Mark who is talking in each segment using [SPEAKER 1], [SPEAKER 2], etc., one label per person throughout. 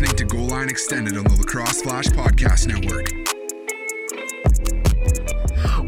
[SPEAKER 1] listening to Goal Line Extended on the Lacrosse Flash Podcast Network.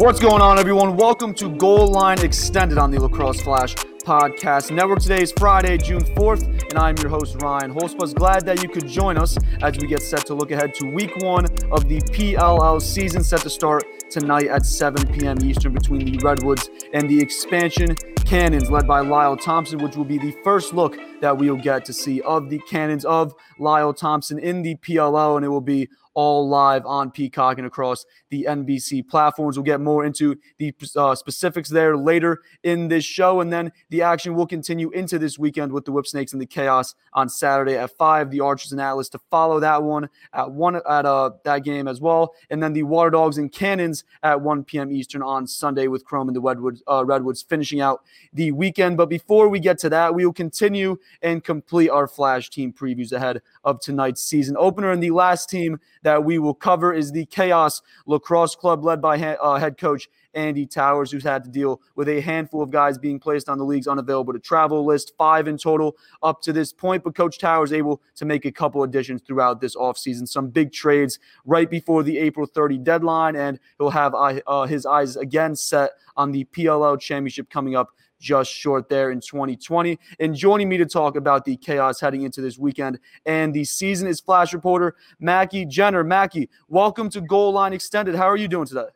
[SPEAKER 2] What's going on, everyone? Welcome to Goal Line Extended on the Lacrosse Flash Podcast Network. Today is Friday, June 4th, and I'm your host, Ryan Holspus. Glad that you could join us as we get set to look ahead to week one of the PLL season, set to start tonight at 7 p.m. Eastern between the Redwoods and the expansion Cannons, led by Lyle Thompson, which will be the first look that we'll get to see of the Cannons of Lyle Thompson in the PLL, and it will be all live on Peacock and across the NBC platforms. We'll get more into the uh, specifics there later in this show. And then the action will continue into this weekend with the Whip Snakes and the Chaos on Saturday at 5. The Archers and Atlas to follow that one at 1 at uh, that game as well. And then the Water Dogs and Cannons at 1 p.m. Eastern on Sunday with Chrome and the Redwoods, uh, Redwoods finishing out the weekend. But before we get to that, we will continue and complete our Flash team previews ahead of tonight's season opener. And the last team that we will cover is the Chaos Lacrosse Club, led by uh, head coach Andy Towers, who's had to deal with a handful of guys being placed on the league's unavailable to travel list, five in total up to this point. But Coach Towers able to make a couple additions throughout this offseason, some big trades right before the April 30 deadline, and he'll have uh, his eyes again set on the PLL championship coming up just short there in 2020. And joining me to talk about the chaos heading into this weekend and the season is Flash reporter Mackie Jenner. Mackie, welcome to Goal Line Extended. How are you doing today?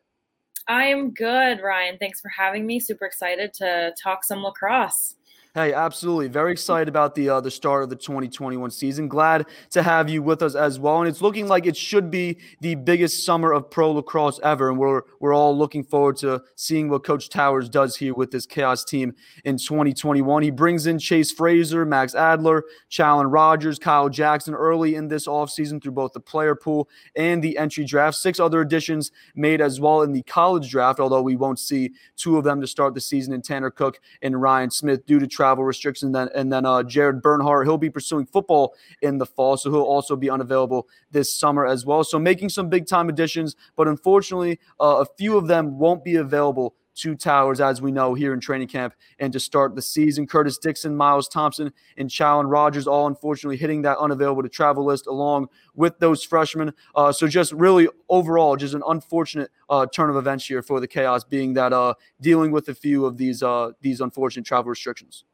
[SPEAKER 3] I am good, Ryan. Thanks for having me. Super excited to talk some lacrosse.
[SPEAKER 2] Hey, absolutely. Very excited about the uh, the start of the 2021 season. Glad to have you with us as well. And it's looking like it should be the biggest summer of pro lacrosse ever. And we're we're all looking forward to seeing what Coach Towers does here with this Chaos team in 2021. He brings in Chase Fraser, Max Adler, Challen Rogers, Kyle Jackson early in this offseason through both the player pool and the entry draft. Six other additions made as well in the college draft, although we won't see two of them to start the season in Tanner Cook and Ryan Smith due to travel restrictions. And then, and then uh, Jared Bernhardt, he'll be pursuing football in the fall, so he'll also be unavailable this summer as well. So making some big time additions, but unfortunately, uh, a few of them won't be available to towers, as we know, here in training camp. And to start the season, Curtis Dixon, Miles Thompson, and Challen Rogers all unfortunately hitting that unavailable to travel list along with those freshmen. Uh, so just really overall, just an unfortunate uh, turn of events here for the Chaos, being that uh, dealing with a few of these uh, these unfortunate travel restrictions.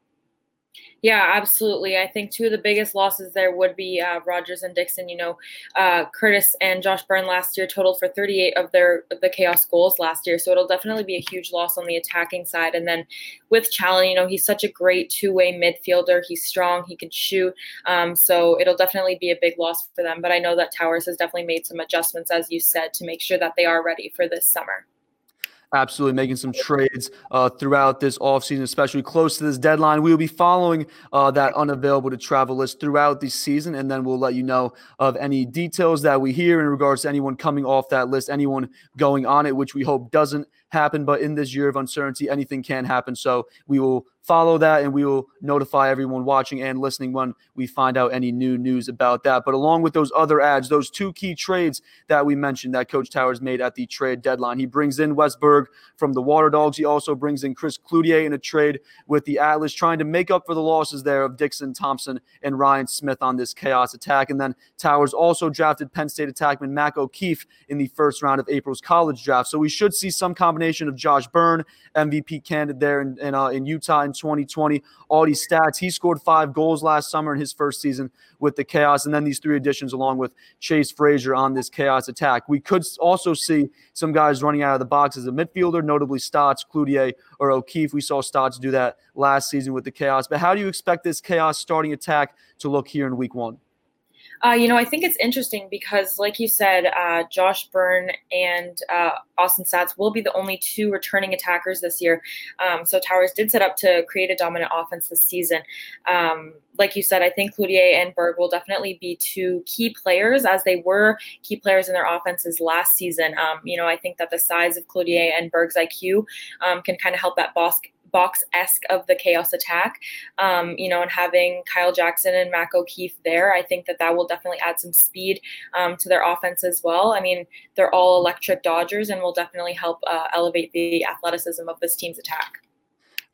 [SPEAKER 3] Yeah, absolutely. I think two of the biggest losses there would be uh, Rogers and Dixon. You know, uh, Curtis and Josh Byrne last year totaled for 38 of their of the chaos goals last year, so it'll definitely be a huge loss on the attacking side. And then with Challen, you know, he's such a great two way midfielder. He's strong, he can shoot, um, so it'll definitely be a big loss for them. But I know that Towers has definitely made some adjustments, as you said, to make sure that they are ready for this summer
[SPEAKER 2] absolutely making some trades uh, throughout this offseason, especially close to this deadline. We will be following uh, that unavailable to travel list throughout the season, and then we'll let you know of any details that we hear in regards to anyone coming off that list, anyone going on it, which we hope doesn't happen. But in this year of uncertainty, anything can happen. So we will follow that and we will notify everyone watching and listening when we find out any new news about that. But along with those other ads, those two key trades that we mentioned that Coach Towers made at the trade deadline, he brings in Wes Berg from the Water Dogs. He also brings in Chris Cloutier in a trade with the Atlas, trying to make up for the losses there of Dixon Thompson and Ryan Smith on this chaos attack. And then Towers also drafted Penn State attackman Mac O'Keefe in the first round of April's college draft. So we should see some combination of Josh Byrne, MVP candidate there in, in, uh, in Utah in 2020. All these stats. He scored five goals last summer in his first season with the Chaos, and then these three additions along with Chase Fraser on this Chaos attack. We could also see some guys running out of the box as a midfielder, notably Staats, Cloutier, or O'Keefe. We saw Staats do that last season with the Chaos. But how do you expect this Chaos starting attack to look here in week one?
[SPEAKER 3] Uh, you know, I think it's interesting because, like you said, uh, Josh Byrne and uh, Austin Staats will be the only two returning attackers this year. Um, so Towers did set up to create a dominant offense this season. Um, like you said, I think Cloutier and Berg will definitely be two key players as they were key players in their offenses last season. Um, you know, I think that the size of Cloutier and Berg's IQ um, can kind of help that boss box esque of the chaos attack. Um, you know, and having Kyle Jackson and Mac O'Keefe there, I think that that will definitely add some speed um, to their offense as well. I mean, they're all electric Dodgers and will definitely help uh, elevate the athleticism of this team's attack.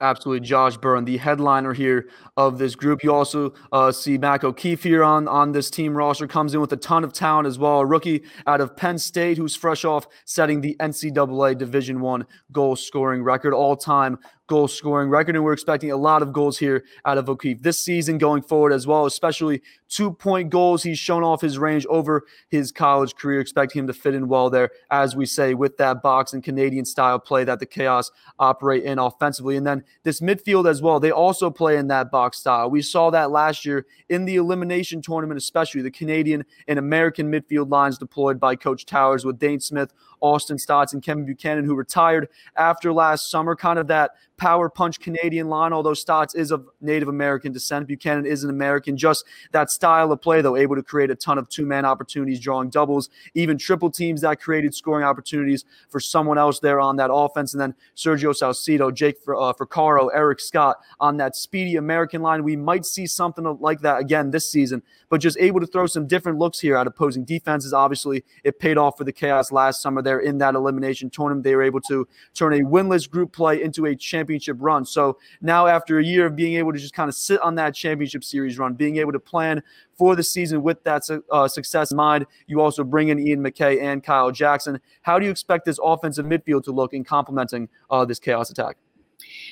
[SPEAKER 2] Absolutely, Josh Byrne, the headliner here of this group. You also uh, see Mac O'Keefe here on, on this team roster, comes in with a ton of talent as well. A rookie out of Penn State who's fresh off setting the NCAA Division One goal scoring record, all time goal scoring record, and we're expecting a lot of goals here out of O'Keefe this season going forward as well, especially two point goals. He's shown off his range over his college career. Expecting him to fit in well there, as we say, with that box and Canadian style play that the Chaos operate in offensively. And then this midfield as well, they also play in that box style. We saw that last year in the elimination tournament, especially the Canadian and American midfield lines deployed by Coach Towers with Dhane Smith Austin Staats and Kevin Buchanan, who retired after last summer. Kind of that power punch Canadian line, although Staats is of Native American descent. Buchanan is an American. Just that style of play, though, able to create a ton of two man opportunities, drawing doubles, even triple teams that created scoring opportunities for someone else there on that offense. And then Sergio Salcido, Jake uh, Caro, Eric Scott on that speedy American line. We might see something like that again this season, but just able to throw some different looks here at opposing defenses. Obviously, it paid off for the Chaos last summer there in that elimination tournament. They were able to turn a winless group play into a championship run. So now, after a year of being able to just kind of sit on that championship series run, being able to plan for the season with that uh, success in mind, you also bring in Ian McKay and Kyle Jackson. How do you expect this offensive midfield to look in complementing uh, this chaos attack?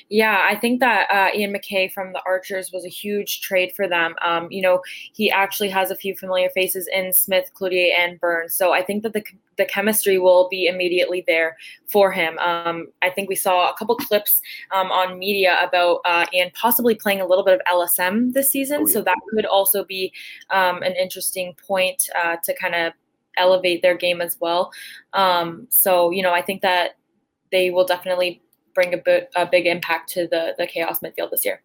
[SPEAKER 3] Yeah, I think that uh, Ian McKay from the Archers was a huge trade for them. Um, you know, he actually has a few familiar faces in Smith, Cloutier, and Burns. So I think that the the chemistry will be immediately there for him. Um, I think we saw a couple clips um, on media about uh, Ian possibly playing a little bit of LSM this season. Oh, yeah. So that could also be um, an interesting point uh, to kind of elevate their game as well. Um, so you know, I think that they will definitely bring a, bit, a big impact to the the chaos midfield this year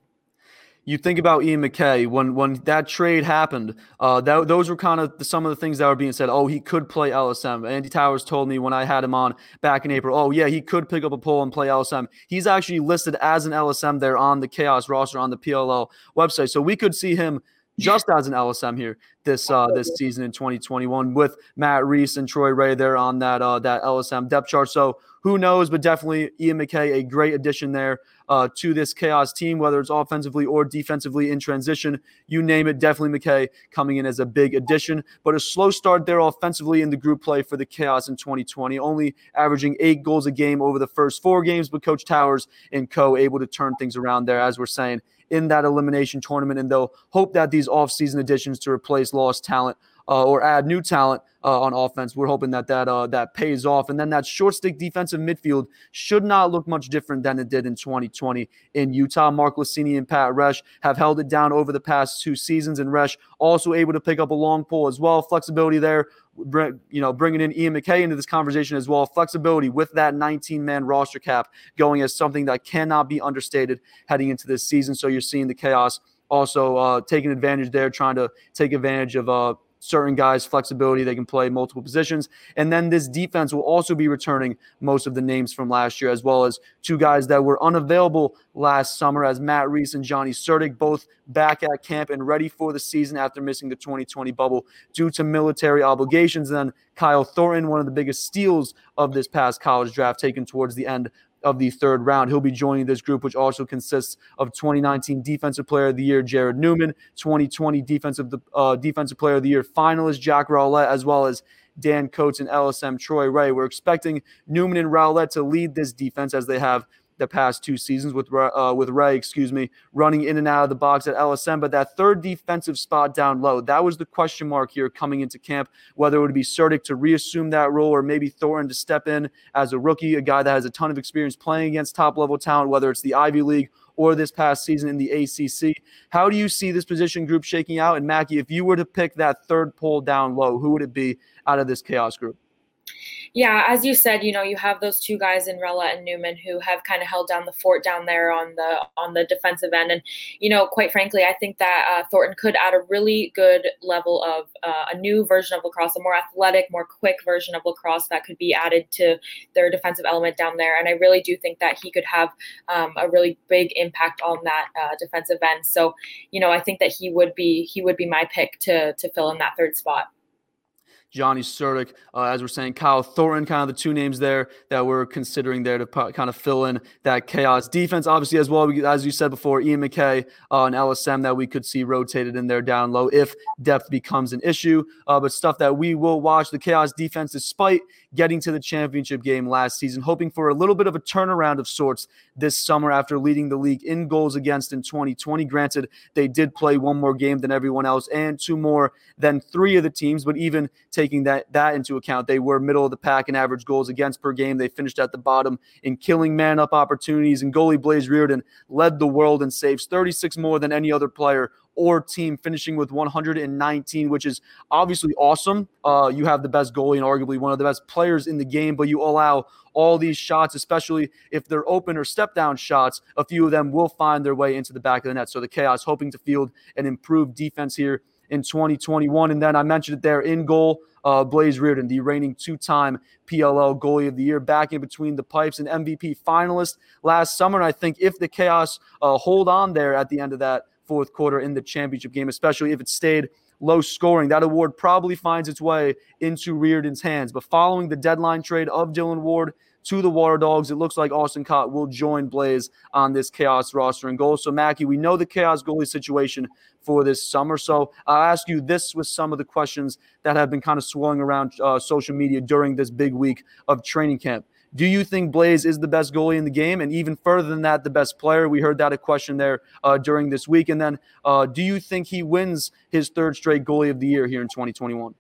[SPEAKER 2] you think about Ian McKay when when that trade happened. Uh, that, those were kind of the, some of the things that were being said. Oh, he could play LSM. Andy Towers told me when I had him on back in April. Oh, yeah, he could pick up a pole and play LSM. He's actually listed as an LSM there on the Chaos roster on the PLL website, so we could see him just as an LSM here this uh, this season in 2021 with Matt Reis and Troy Ray there on that uh, that LSM depth chart. So who knows? But definitely Ian McKay, a great addition there uh, to this chaos team, whether it's offensively or defensively in transition. You name it, definitely McKay coming in as a big addition. But a slow start there offensively in the group play for the chaos in 2020, only averaging eight goals a game over the first four games. But Coach Towers and co able to turn things around there, as we're saying in that elimination tournament. And they'll hope that these offseason additions to replace lost talent uh, or add new talent uh, on offense. We're hoping that that uh, that pays off, and then that short stick defensive midfield should not look much different than it did in 2020 in Utah. Mark Glicini and Pat Resch have held it down over the past two seasons, and Resch also able to pick up a long pull as well. Flexibility there, you know, bringing in Ian McKay into this conversation as well. Flexibility with that 19 man roster cap going as something that cannot be understated heading into this season. So you're seeing the chaos also uh, taking advantage there, trying to take advantage of uh, certain guys flexibility. They can play multiple positions. And then this defense will also be returning most of the names from last year, as well as two guys that were unavailable last summer, as Matt Reese and Johnny Surdick, both back at camp and ready for the season after missing the 2020 bubble due to military obligations. And then Kyle Thornton, one of the biggest steals of this past college draft, taken towards the end of the third round. He'll be joining this group, which also consists of 2019 Defensive Player of the Year Jared Newman, 2020 Defensive uh, Defensive Player of the Year finalist Jack Rowlett, as well as Dan Coates and LSM Troy Ray. We're expecting Newman and Rowlett to lead this defense as they have the past two seasons with uh, with Ray, excuse me, running in and out of the box at LSM. But that third defensive spot down low, that was the question mark here coming into camp, whether it would be Surdick to reassume that role or maybe Thornton to step in as a rookie, a guy that has a ton of experience playing against top level talent, whether it's the Ivy League or this past season in the ACC. How do you see this position group shaking out? And Mackie, if you were to pick that third pole down low, who would it be out of this chaos group?
[SPEAKER 3] Yeah, as you said, you know, you have those two guys in Rella and Newman who have kind of held down the fort down there on the on the defensive end, and you know, quite frankly, I think that uh, Thornton could add a really good level of uh, a new version of lacrosse, a more athletic, more quick version of lacrosse that could be added to their defensive element down there. And I really do think that he could have um, a really big impact on that uh, defensive end. So, you know, I think that he would be he would be my pick to to fill in that third spot.
[SPEAKER 2] Johnny Surdick, uh, as we're saying, Kyle Thornton, kind of the two names there that we're considering there to kind of fill in that chaos defense. Obviously, as well, as you said before, Ian McKay uh, and LSM that we could see rotated in there down low if depth becomes an issue. Uh, but stuff that we will watch the chaos defense, despite getting to the championship game last season, hoping for a little bit of a turnaround of sorts this summer after leading the league in goals against in 2020. Granted, they did play one more game than everyone else and two more than three of the teams, but even taking that that into account, they were middle of the pack in average goals against per game. They finished at the bottom in killing man up opportunities, and goalie Blaze Riorden led the world in saves, 36 more than any other player or team, finishing with 119, which is obviously awesome. Uh, you have the best goalie and arguably one of the best players in the game, but you allow all these shots, especially if they're open or step down shots. A few of them will find their way into the back of the net. So the Chaos hoping to field an improved defense here in 2021. And then I mentioned it there in goal. Uh, Blaze Riorden, the reigning two time PLL goalie of the year, back in between the pipes and MVP finalist last summer. And I think if the Chaos uh, hold on there at the end of that fourth quarter in the championship game, especially if it stayed low scoring. That award probably finds its way into Riorden's hands. But following the deadline trade of Dylan Ward to the Water Dogs, it looks like Austin Kaut will join Blaze on this Chaos roster and goal. So, Mackey, we know the Chaos goalie situation for this summer. So, I'll ask you this with some of the questions that have been kind of swirling around uh, social media during this big week of training camp. Do you think Blaze is the best goalie in the game? And even further than that, the best player? We heard that a question there uh, during this week. And then uh, do you think he wins his third straight goalie of the year here in 2021?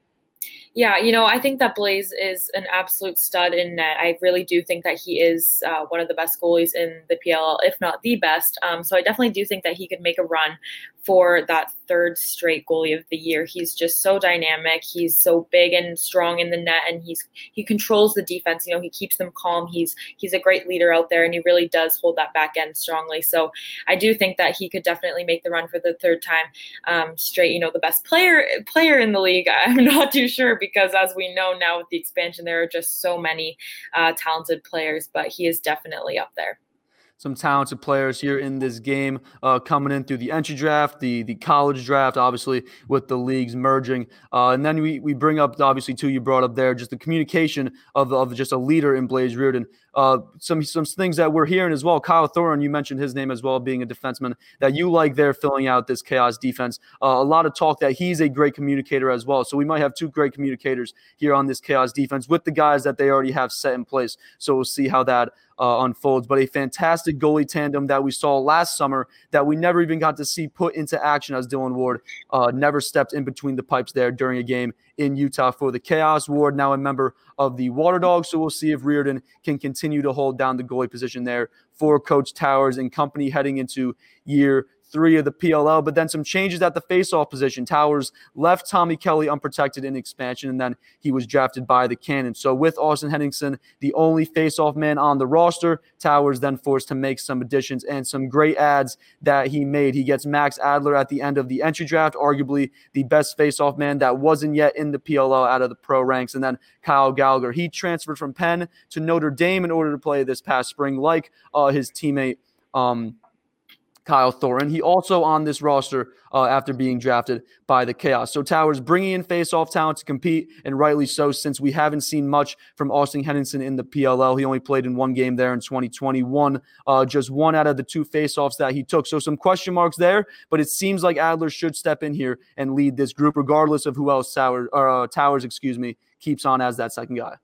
[SPEAKER 3] Yeah, you know, I think that Blaze is an absolute stud in net. I really do think that he is uh, one of the best goalies in the PLL, if not the best. Um, so I definitely do think that he could make a run for that third straight goalie of the year. He's just so dynamic. He's so big and strong in the net, and he's he controls the defense. You know, he keeps them calm. He's he's a great leader out there, and he really does hold that back end strongly. So I do think that he could definitely make the run for the third time um, straight. You know, the best player player in the league. I'm not too sure because as we know now with the expansion, there are just so many uh, talented players, but he is definitely up there
[SPEAKER 2] some talented players here in this game uh, coming in through the entry draft, the the college draft, obviously with the leagues merging, uh, and then we we bring up obviously too you brought up there just the communication of of just a leader in Blaze Riorden. Uh, some some things that we're hearing as well. Kyle Thornton, you mentioned his name as well, being a defenseman that you like there filling out this chaos defense. Uh, a lot of talk that he's a great communicator as well. So we might have two great communicators here on this chaos defense with the guys that they already have set in place. So we'll see how that uh, unfolds. But a fantastic goalie tandem that we saw last summer that we never even got to see put into action as Dylan Ward uh, never stepped in between the pipes there during a game in Utah for the Chaos. Ward now a member of the Water Dogs. So we'll see if Riorden can continue to hold down the goalie position there for Coach Towers and company heading into year three of the PLL, but then some changes at the faceoff position. Towers left Tommy Kelly unprotected in expansion, and then he was drafted by the Cannon. So with Austin Henningsen, the only faceoff man on the roster, Towers then forced to make some additions and some great ads that he made. He gets Max Adler at the end of the entry draft, arguably the best faceoff man that wasn't yet in the PLL out of the pro ranks, and then Kyle Gallagher. He transferred from Penn to Notre Dame in order to play this past spring, like uh, his teammate. Um, Kyle Thornton. He also on this roster uh, after being drafted by the Chaos. So Towers bringing in face-off talent to compete, and rightly so, since we haven't seen much from Austin Henningsen in the PLL. He only played in one game there in 2021, uh, just one out of the two face-offs that he took. So some question marks there, but it seems like Adler should step in here and lead this group, regardless of who else Towers, or, uh, Towers, excuse me, keeps on as that second guy.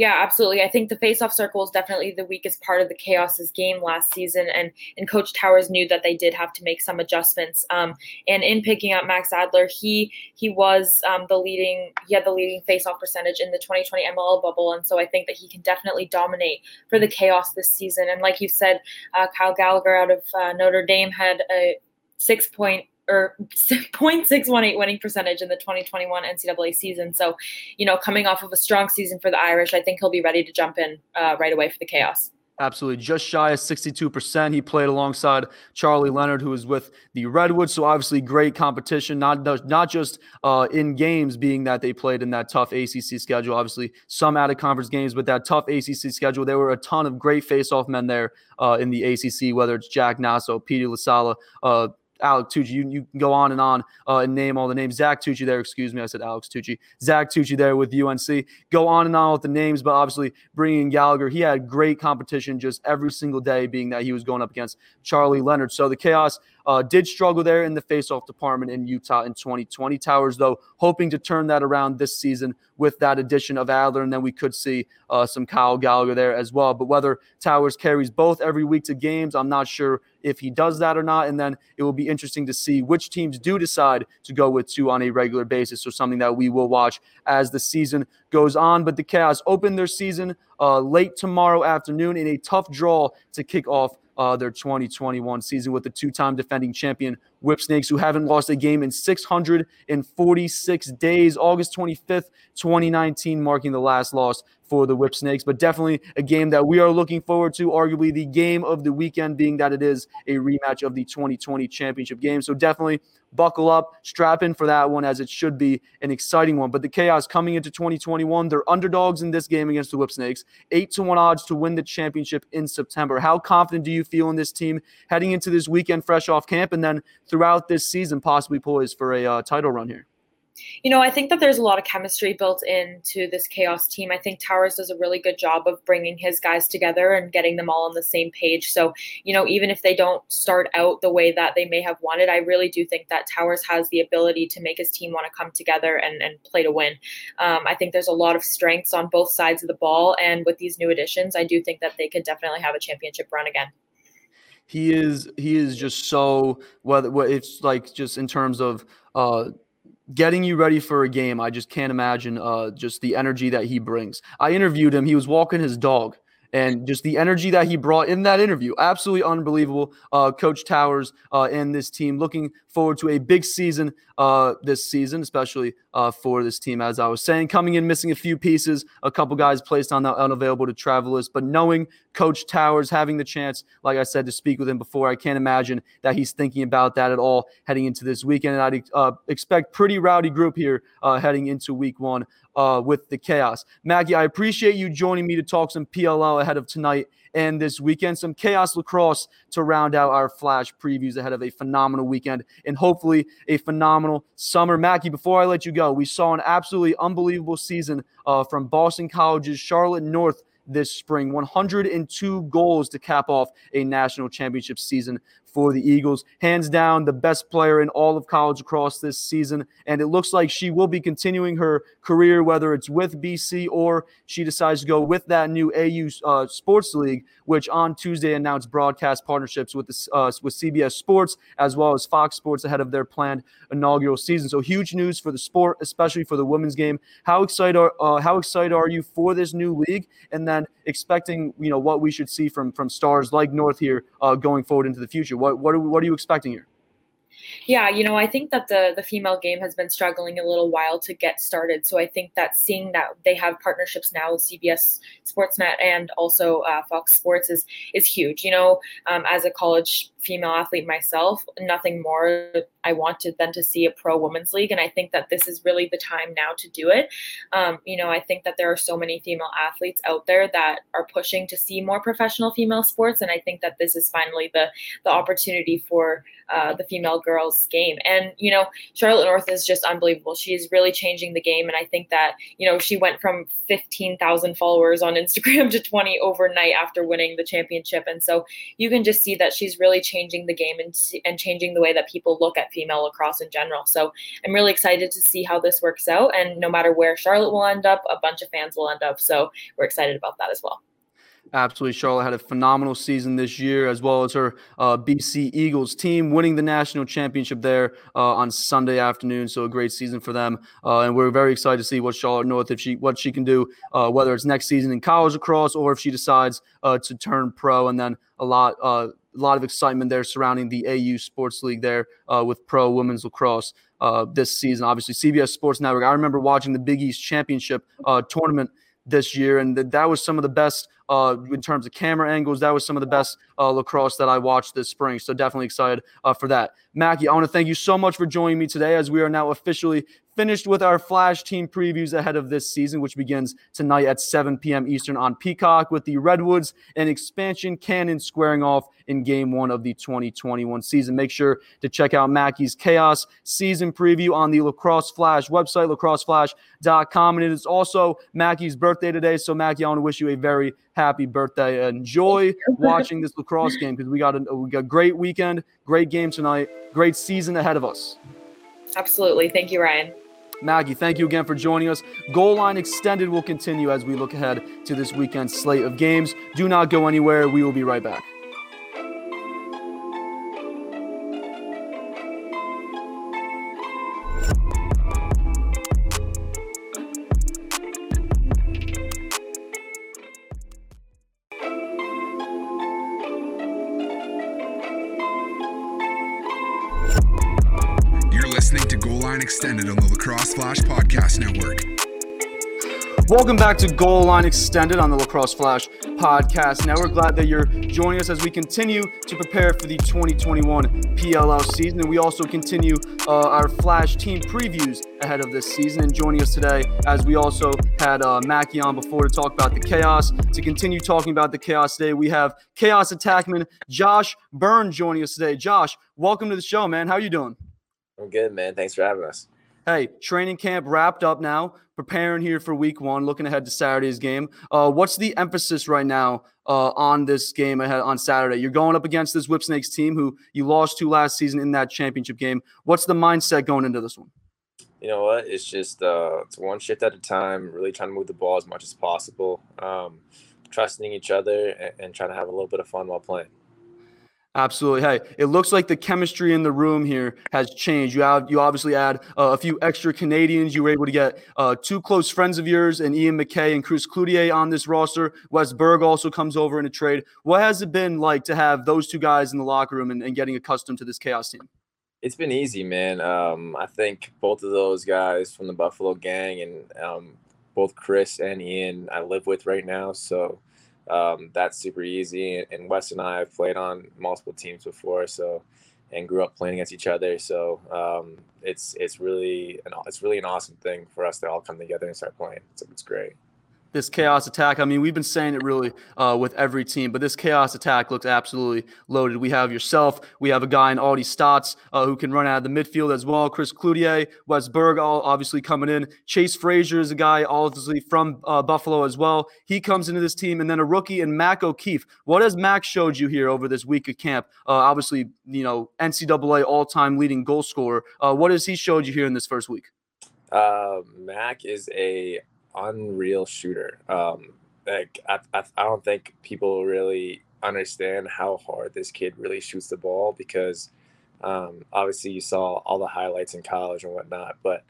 [SPEAKER 3] Yeah, absolutely. I think the face-off circle is definitely the weakest part of the Chaos's game last season, and and Coach Towers knew that they did have to make some adjustments. Um, and in picking up Max Adler, he he was um, the leading he had the leading face-off percentage in the 2020 MLL bubble, and so I think that he can definitely dominate for the Chaos this season. And like you said, uh, Kyle Gallagher out of uh, Notre Dame had a six point or 0.618 winning percentage in the 2021 NCAA season. So, you know, coming off of a strong season for the Irish, I think he'll be ready to jump in uh, right away for the chaos.
[SPEAKER 2] Absolutely. Just shy of 62%. He played alongside Charlie Leonard, who was with the Redwoods. So obviously great competition, not, not just uh, in games being that they played in that tough ACC schedule. Obviously some out of conference games, but that tough ACC schedule, there were a ton of great face-off men there uh, in the ACC, whether it's Jack Nasso, Petey LaSala, uh, Alex Tucci. You, you can go on and on uh, and name all the names. Zach Tucci there, excuse me. I said Alex Tucci. Zach Tucci there with UNC. Go on and on with the names, but obviously bringing in Gallagher, he had great competition just every single day, being that he was going up against Charlie Leonard. So the chaos uh, did struggle there in the faceoff department in Utah in 2020. Towers, though, hoping to turn that around this season with that addition of Adler, and then we could see uh, some Kyle Gallagher there as well. But whether Towers carries both every week to games, I'm not sure if he does that or not. And then it will be interesting to see which teams do decide to go with two on a regular basis. So something that we will watch as the season goes on. But the Chaos open their season uh, late tomorrow afternoon in a tough draw to kick off uh, their 2021 season with the two-time defending champion Whip Snakes, who haven't lost a game in 646 days. August 25th, 2019, marking the last loss for the Whip Snakes, but definitely a game that we are looking forward to. Arguably the game of the weekend, being that it is a rematch of the 2020 championship game. So definitely buckle up, strap in for that one, as it should be an exciting one. But the Chaos coming into 2021, they're underdogs in this game against the Whip Snakes, eight to one odds to win the championship in September. How confident do you feel in this team heading into this weekend, fresh off camp, and then throughout this season, possibly poised for a uh, title run here?
[SPEAKER 3] You know, I think that there's a lot of chemistry built into this chaos team. I think Towers does a really good job of bringing his guys together and getting them all on the same page. So, you know, even if they don't start out the way that they may have wanted, I really do think that Towers has the ability to make his team want to come together and, and play to win. Um, I think there's a lot of strengths on both sides of the ball. And with these new additions, I do think that they could definitely have a championship run again
[SPEAKER 2] he is he is just so whether it's like just in terms of uh getting you ready for a game. I just can't imagine uh, just the energy that he brings. I interviewed him. He was walking his dog and just the energy that he brought in that interview. Absolutely unbelievable. Uh, Coach Towers uh, and this team looking forward to a big season uh, this season, especially uh, for this team. As I was saying, coming in missing a few pieces, a couple guys placed on the unavailable to travel list, but knowing Coach Towers, having the chance, like I said, to speak with him before, I can't imagine that he's thinking about that at all heading into this weekend. And I'd uh, expect pretty rowdy group here uh, heading into week one uh, with the chaos. Maggie, I appreciate you joining me to talk some PLL ahead of tonight and this weekend. Some chaos lacrosse to round out our flash previews ahead of a phenomenal weekend and hopefully a phenomenal summer. Mackie, before I let you go, we saw an absolutely unbelievable season uh, from Boston College's Charlotte North this spring. 102 goals to cap off a national championship season for the Eagles. Hands down, the best player in all of college across this season. And it looks like she will be continuing her career, whether it's with BC or she decides to go with that new AU uh, Sports League, which on Tuesday announced broadcast partnerships with, the, uh, with CBS Sports as well as Fox Sports ahead of their planned inaugural season. So huge news for the sport, especially for the women's game. How excited are, uh, how excited are you for this new league? And then expecting, you know, what we should see from, from stars like North here uh, going forward into the future. What what are, what are you expecting here?
[SPEAKER 3] Yeah, you know, I think that the the female game has been struggling a little while to get started. So I think that seeing that they have partnerships now with CBS Sportsnet and also uh, Fox Sports is is huge. You know, um, as a college female athlete myself, nothing more I wanted than to see a pro women's league. And I think that this is really the time now to do it. Um, you know, I think that there are so many female athletes out there that are pushing to see more professional female sports. And I think that this is finally the, the opportunity for uh, the female girls game. And, you know, Charlotte North is just unbelievable. She is really changing the game. And I think that, you know, she went from 15,000 followers on Instagram to 20 overnight after winning the championship. And so you can just see that she's really changing the game and, and changing the way that people look at female lacrosse in general. So I'm really excited to see how this works out. And no matter where Charlotte will end up, a bunch of fans will end up. So we're excited about that as well.
[SPEAKER 2] Absolutely. Charlotte had a phenomenal season this year, as well as her uh, BC Eagles team winning the national championship there uh, on Sunday afternoon. So a great season for them, uh, and we're very excited to see what Charlotte North if she what she can do, uh, whether it's next season in college lacrosse or if she decides uh, to turn pro. And then a lot uh, a lot of excitement there surrounding the AU Sports League there uh, with pro women's lacrosse uh, this season. Obviously, CBS Sports Network. I remember watching the Big East Championship uh, tournament this year, and that was some of the best uh, in terms of camera angles. That was some of the best uh, lacrosse that I watched this spring. So definitely excited uh, for that. Mackey, I want to thank you so much for joining me today as we are now officially finished with our Flash team previews ahead of this season, which begins tonight at 7 p.m. Eastern on Peacock with the Redwoods and expansion Cannon squaring off in game one of the 2021 season. Make sure to check out Mackey's Chaos season preview on the Lacrosse Flash website, lacrosseflash.com. And it is also Mackey's birthday today. So, Mackey, I want to wish you a very happy birthday. Enjoy watching this lacrosse game because we got a we got a great weekend, great game tonight, great season ahead of us.
[SPEAKER 3] Absolutely. Thank you, Ryan.
[SPEAKER 2] Maggie, thank you again for joining us. Goal line extended will continue as we look ahead to this weekend's slate of games. Do not go anywhere. We will be right back. Welcome back to Goal Line Extended on the Lacrosse Flash Podcast Now we're Glad that you're joining us as we continue to prepare for the 2021 PLL season. And we also continue uh, our Flash team previews ahead of this season. And joining us today, as we also had uh, Mackie on before to talk about the chaos, to continue talking about the chaos today, we have chaos attackman Josh Byrne joining us today. Josh, welcome to the show, man. How are you doing?
[SPEAKER 4] I'm good, man. Thanks for having us.
[SPEAKER 2] Hey, training camp wrapped up now. Preparing here for week one, looking ahead to Saturday's game. Uh, what's the emphasis right now uh, on this game ahead on Saturday? You're going up against this Whipsnakes team who you lost to last season in that championship game. What's the mindset going into this one?
[SPEAKER 4] You know what? It's just uh, it's one shift at a time. Really trying to move the ball as much as possible. Um, trusting each other and, and trying to have a little bit of fun while playing.
[SPEAKER 2] Absolutely. Hey, it looks like the chemistry in the room here has changed. You have you obviously add uh, a few extra Canadians. You were able to get uh, two close friends of yours, and Ian McKay and Chris Cloutier on this roster. Wes Berg also comes over in a trade. What has it been like to have those two guys in the locker room and, and getting accustomed to this chaos team?
[SPEAKER 4] It's been easy, man. Um, I think both of those guys from the Buffalo gang and um, both Chris and Ian I live with right now, so um, that's super easy. And Wes and I have played on multiple teams before, so and grew up playing against each other. So um, it's it's really an it's really an awesome thing for us to all come together and start playing. It's great
[SPEAKER 2] this chaos attack. I mean, we've been saying it really uh, with every team, but this chaos attack looks absolutely loaded. We have yourself. We have a guy in Audie Staats uh, who can run out of the midfield as well. Chris Cloutier, Wes Berg, all obviously coming in. Chase Fraser is a guy obviously from uh, Buffalo as well. He comes into this team, and then a rookie in Mac O'Keefe. What has Mac showed you here over this week of camp? Uh, obviously, you know NCAA all-time leading goal scorer. Uh, what has he showed you here in this first week?
[SPEAKER 4] Uh, Mac is a unreal shooter. Um, like I, I, I don't think people really understand how hard this kid really shoots the ball because um, obviously you saw all the highlights in college and whatnot, but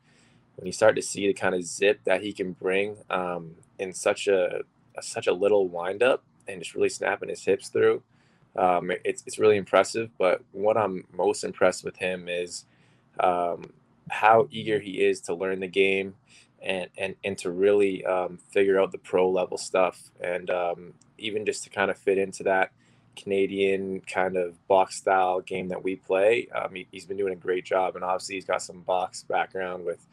[SPEAKER 4] when you start to see the kind of zip that he can bring um, in such a, a, such a little windup and just really snapping his hips through, um, it's it's really impressive. But what I'm most impressed with him is um, how eager he is to learn the game and and and to really um, figure out the pro level stuff and um, even just to kind of fit into that Canadian kind of box style game that we play. Um, he, has been doing a great job, and obviously he's got some box background with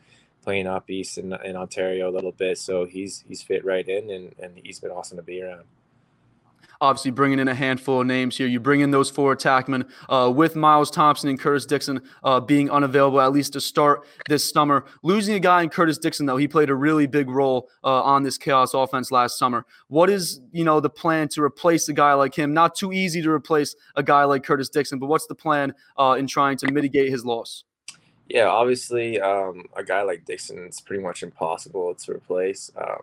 [SPEAKER 4] playing up east in, in Ontario a little bit, so he's he's fit right in, and, and he's been awesome to be around
[SPEAKER 2] obviously bringing in a handful of names here. You bring in those four attackmen uh, with Miles Thompson and Curtis Dixon uh, being unavailable at least to start this summer. Losing a guy in Curtis Dixon though, he played a really big role uh, on this chaos offense last summer. What is you know the plan to replace a guy like him? Not too easy to replace a guy like Curtis Dixon, but what's the plan uh, in trying to mitigate his loss?
[SPEAKER 4] Yeah, obviously, um, a guy like Dixon, it's pretty much impossible to replace. Um,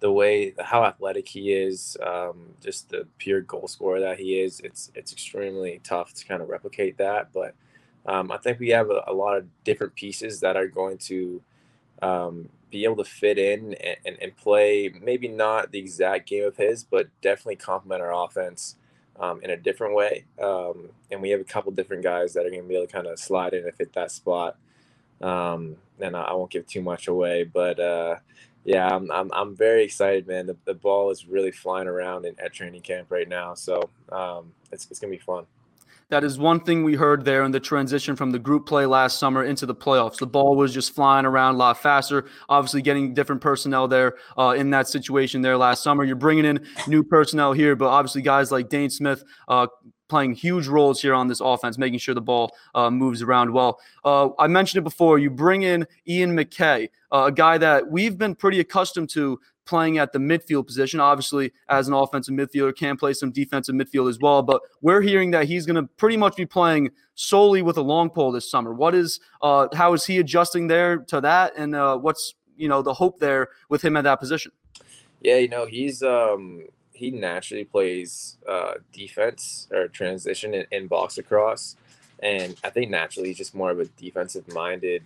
[SPEAKER 4] the way how athletic he is, um, just the pure goal scorer that he is, it's it's extremely tough to kind of replicate that. But um, I think we have a, a, lot of different pieces that are going to um, be able to fit in and, and, and, play maybe not the exact game of his, but definitely complement our offense um, in a different way. Um, and we have a couple different guys that are going to be able to kind of slide in and fit that spot. Um, and I, I, won't give too much away, but. Uh, yeah, I'm, I'm, I'm very excited, man. The, the ball is really flying around in, at training camp right now. So um, it's, it's going to be fun.
[SPEAKER 2] That is one thing we heard there in the transition from the group play last summer into the playoffs. The ball was just flying around a lot faster. Obviously, getting different personnel there uh, in that situation there last summer. You're bringing in new personnel here, but obviously, guys like Dhane Smith uh, playing huge roles here on this offense, making sure the ball uh, moves around well. Uh, I mentioned it before. You bring in Ian McKay, uh, a guy that we've been pretty accustomed to playing at the midfield position. Obviously, as an offensive midfielder, can play some defensive midfield as well. But we're hearing that he's going to pretty much be playing solely with a long pole this summer. What is uh, how is he adjusting there to that, and uh, what's you know the hope there with him at that position?
[SPEAKER 4] Yeah, you know he's um, he naturally plays uh, defense or transition in, in box across, and I think naturally he's just more of a defensive minded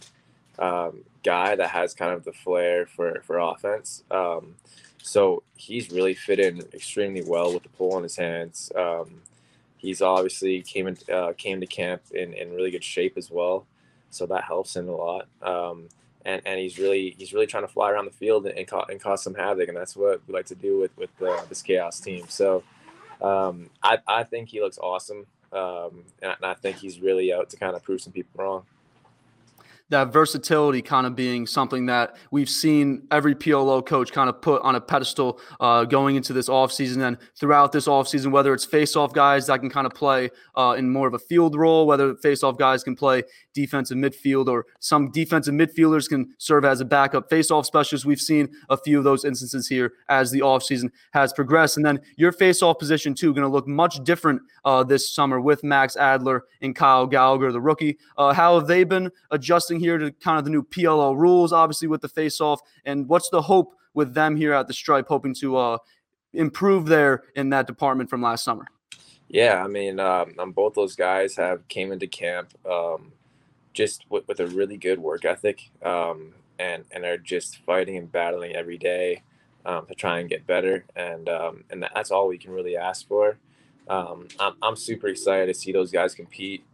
[SPEAKER 4] um, guy that has kind of the flair for for offense. Um, so he's really fit in extremely well with the pull in his hands. Um, he's obviously came in, uh, came to camp in, in really good shape as well, so that helps him a lot. Um, and, and he's really he's really trying to fly around the field and, and, ca- and cause some havoc, and that's what we like to do with with this chaos team. So um, I I think he looks awesome, um, and I think he's really out to kind of prove some people wrong
[SPEAKER 2] that versatility kind of being something that we've seen every PLL coach kind of put on a pedestal uh, going into this offseason and throughout this offseason, whether it's face-off guys that can kind of play uh, in more of a field role, whether face-off guys can play defensive midfield or some defensive midfielders can serve as a backup face-off specialist. We've seen a few of those instances here as the offseason has progressed. And then your face-off position too, going to look much different uh, this summer with Max Adler and Kyle Gallagher, the rookie. Uh, how have they been adjusting here to kind of the new PLL rules, obviously with the face-off, and what's the hope with them here at the Stripe, hoping to uh, improve there in that department from last summer?
[SPEAKER 4] Yeah, I mean, um, um, both those guys have came into camp um, just with, a really good work ethic, um, and and are just fighting and battling every day um, to try and get better, and um, and that's all we can really ask for. I'm, I'm super excited to see those guys compete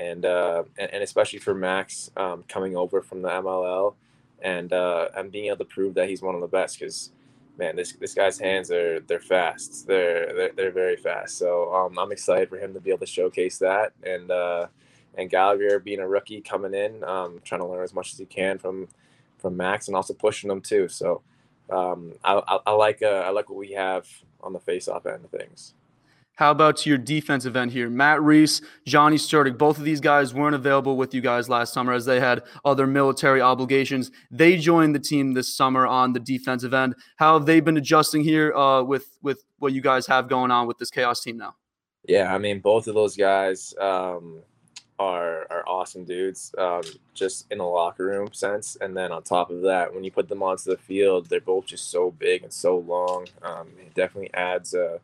[SPEAKER 4] and uh, and, especially for Max um, coming over from the MLL and uh, and being able to prove that he's one of the best because man this this guy's hands are they're fast. They're they're, they're very fast. So um, I'm excited for him to be able to showcase that and uh, and Gallagher being a rookie coming in um, trying to learn as much as he can from from Max and also pushing him too. So um, I, I, I like uh, I like what we have on the face off end of things.
[SPEAKER 2] How about your defensive end here? Matt Reese, Johnny Surdick, both of these guys weren't available with you guys last summer as they had other military obligations. They joined the team this summer on the defensive end. How have they been adjusting here uh, with with what you guys have going on with this chaos team now?
[SPEAKER 4] Yeah, I mean, both of those guys um, are are awesome dudes, um, just in the locker room sense. And then on top of that, when you put them onto the field, they're both just so big and so long. Um, it definitely adds a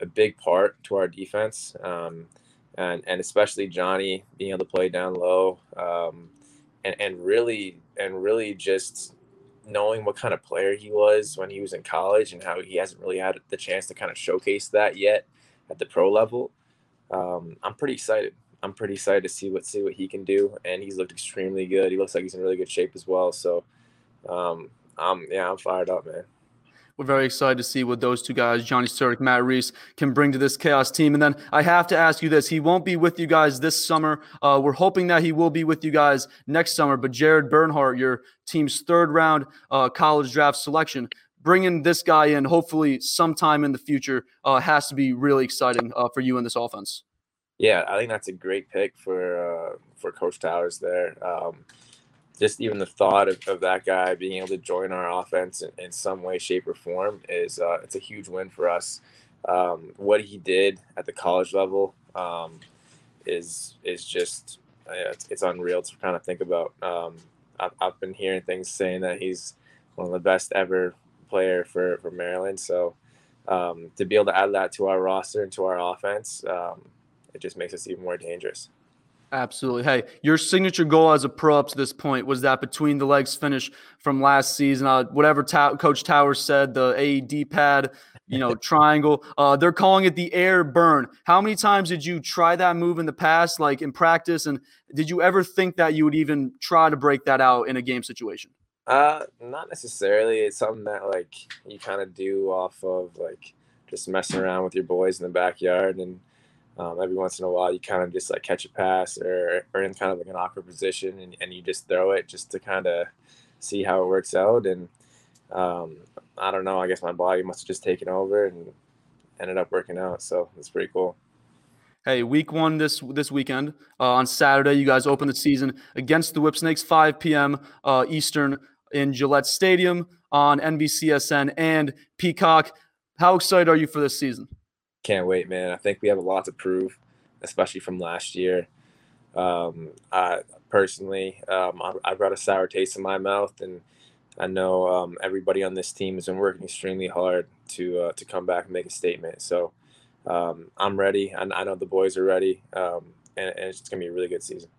[SPEAKER 4] a big part to our defense, um, and and especially Johnny being able to play down low, um, and and really and really just knowing what kind of player he was when he was in college and how he hasn't really had the chance to kind of showcase that yet at the pro level. Um, I'm pretty excited. I'm pretty excited to see what see what he can do, and he's looked extremely good. He looks like he's in really good shape as well. So, um, I'm yeah, I'm fired up, man
[SPEAKER 2] we're very excited to see what those two guys, Johnny Surdick, Matt Reese, can bring to this chaos team. And then I have to ask you this: He won't be with you guys this summer. Uh, we're hoping that he will be with you guys next summer. But Jared Bernhardt, your team's third round uh, college draft selection, bringing this guy in, hopefully sometime in the future, uh, has to be really exciting uh, for you in this offense.
[SPEAKER 4] Yeah, I think that's a great pick for uh, for Coach Towers there. Um, just even the thought of, of that guy being able to join our offense in, in some way, shape, or form is uh, it's a huge win for us. Um, what he did at the college level um, is is just uh, it's, it's, unreal to kind of think about. Um, I've, I've, been hearing things saying that he's one of the best ever player for, for Maryland. So um, to be able to add that to our roster and to our offense, um, it just makes us even more dangerous.
[SPEAKER 2] Absolutely. Hey, your signature goal as a pro up to this point was that between the legs finish from last season. Uh, whatever ta- Coach Towers said, the AED pad, you know, triangle. Uh, they're calling it the air burn. How many times did you try that move in the past, like in practice? And did you ever think that you would even try to break that out in a game situation?
[SPEAKER 4] Uh, not necessarily. It's something that like you kind of do off of like just messing around with your boys in the backyard, and um, every once in a while you kind of just like catch a pass or or in kind of like an awkward position, and, and you just throw it just to kind of see how it works out. And um, I don't know. I guess my body must have just taken over and ended up working out. So it's pretty cool.
[SPEAKER 2] Hey, week one this this weekend uh, on Saturday, you guys open the season against the Whipsnakes, 5 p.m. Uh, Eastern in Gillette Stadium on NBCSN and Peacock. How excited are you for this season?
[SPEAKER 4] Can't wait, man. I think we have a lot to prove, especially from last year. Um, I personally, um, I, I, brought a sour taste in my mouth, and I know um, everybody on this team has been working extremely hard to uh, to come back and make a statement. So um, I'm ready. I, I, know the boys are ready, um, and, and it's gonna be a really good season.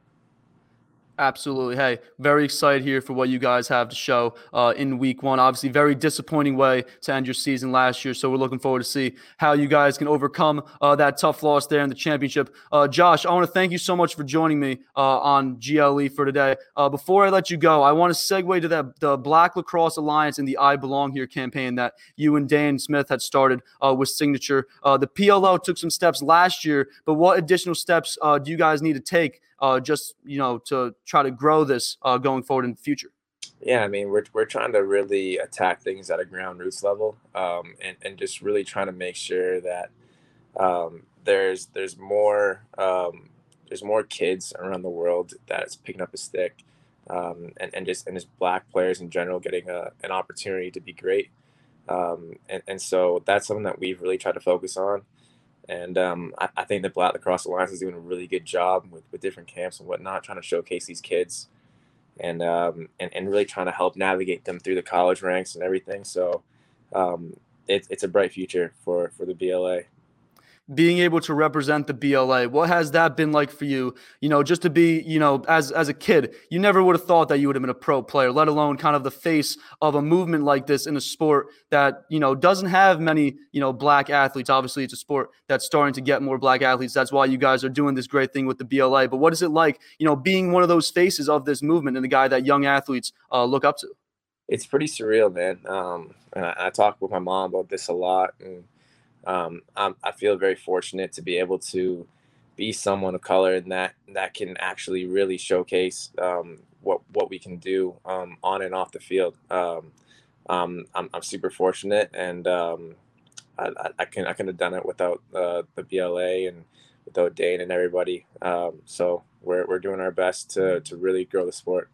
[SPEAKER 2] Absolutely. Hey, very excited here for what you guys have to show uh, in week one. Obviously, very disappointing way to end your season last year. So we're looking forward to see how you guys can overcome uh, that tough loss there in the championship. Uh, Josh, I want to thank you so much for joining me uh, on GLE for today. Uh, before I let you go, I want to segue to that the Black Lacrosse Alliance and the I Belong Here campaign that you and Dan Smith had started uh, with Signature. the PLL took some steps last year, but what additional steps do you guys need to take uh, just you know to try to grow this uh, going forward in the future?
[SPEAKER 4] Yeah, I mean, we're, we're trying to really attack things at a ground roots level, um, and and just really trying to make sure that um, there's there's more um, there's more kids around the world that's picking up a stick, um, and and just and just black players in general getting a, an opportunity to be great, um, and and so that's something that we've really tried to focus on. And um, I, I, think the Black Lacrosse Alliance is doing a really good job with, with different camps and whatnot, trying to showcase these kids and, um, and, and really trying to help navigate them through the college ranks and everything. So um, it, it's a bright future for, for the BLA
[SPEAKER 2] being able to represent the BLA. What has that been like for you? You know, just to be, you know, as as a kid, you never would have thought that you would have been a pro player, let alone kind of the face of a movement like this in a sport that, you know, doesn't have many, you know, black athletes. Obviously, it's a sport that's starting to get more black athletes. That's why you guys are doing this great thing with the BLA. But what is it like, you know, being one of those faces of this movement and the guy that young athletes uh, look up to?
[SPEAKER 4] It's pretty surreal, man. Um, and I, I talk with my mom about this a lot and um, i feel very fortunate to be able to be someone of color and that that can actually really showcase um, what what we can do um, on and off the field. Um, um I'm, I'm super fortunate, and um, I, I, can I can have done it without uh, the BLA and without Dane and everybody. Um, so we're we're doing our best to to really grow the sport.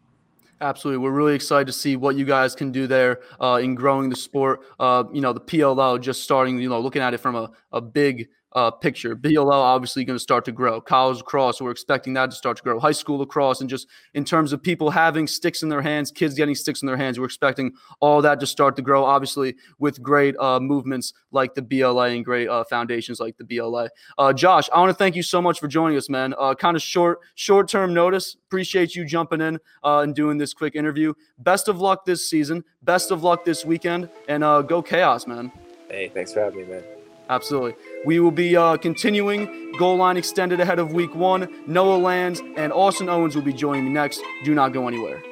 [SPEAKER 2] Absolutely. We're really excited to see what you guys can do there uh, in growing the sport. Uh, you know, the PLO just starting, you know, looking at it from a, a big uh, picture. BLL obviously going to start to grow. College lacrosse, we're expecting that to start to grow. High school lacrosse, and just in terms of people having sticks in their hands, kids getting sticks in their hands, we're expecting all that to start to grow. Obviously, with great uh, movements like the BLA and great uh, foundations like the BLA. Uh, Josh, I want to thank you so much for joining us, man. Uh, kind of short, short term notice. Appreciate you jumping in uh, and doing this quick interview. Best of luck this season. Best of luck this weekend, and go chaos, man.
[SPEAKER 4] Hey, thanks for having me, man.
[SPEAKER 2] Absolutely. We will be uh, continuing goal line extended ahead of week one. Noah Lands and Austin Owens will be joining me next. Do not go anywhere.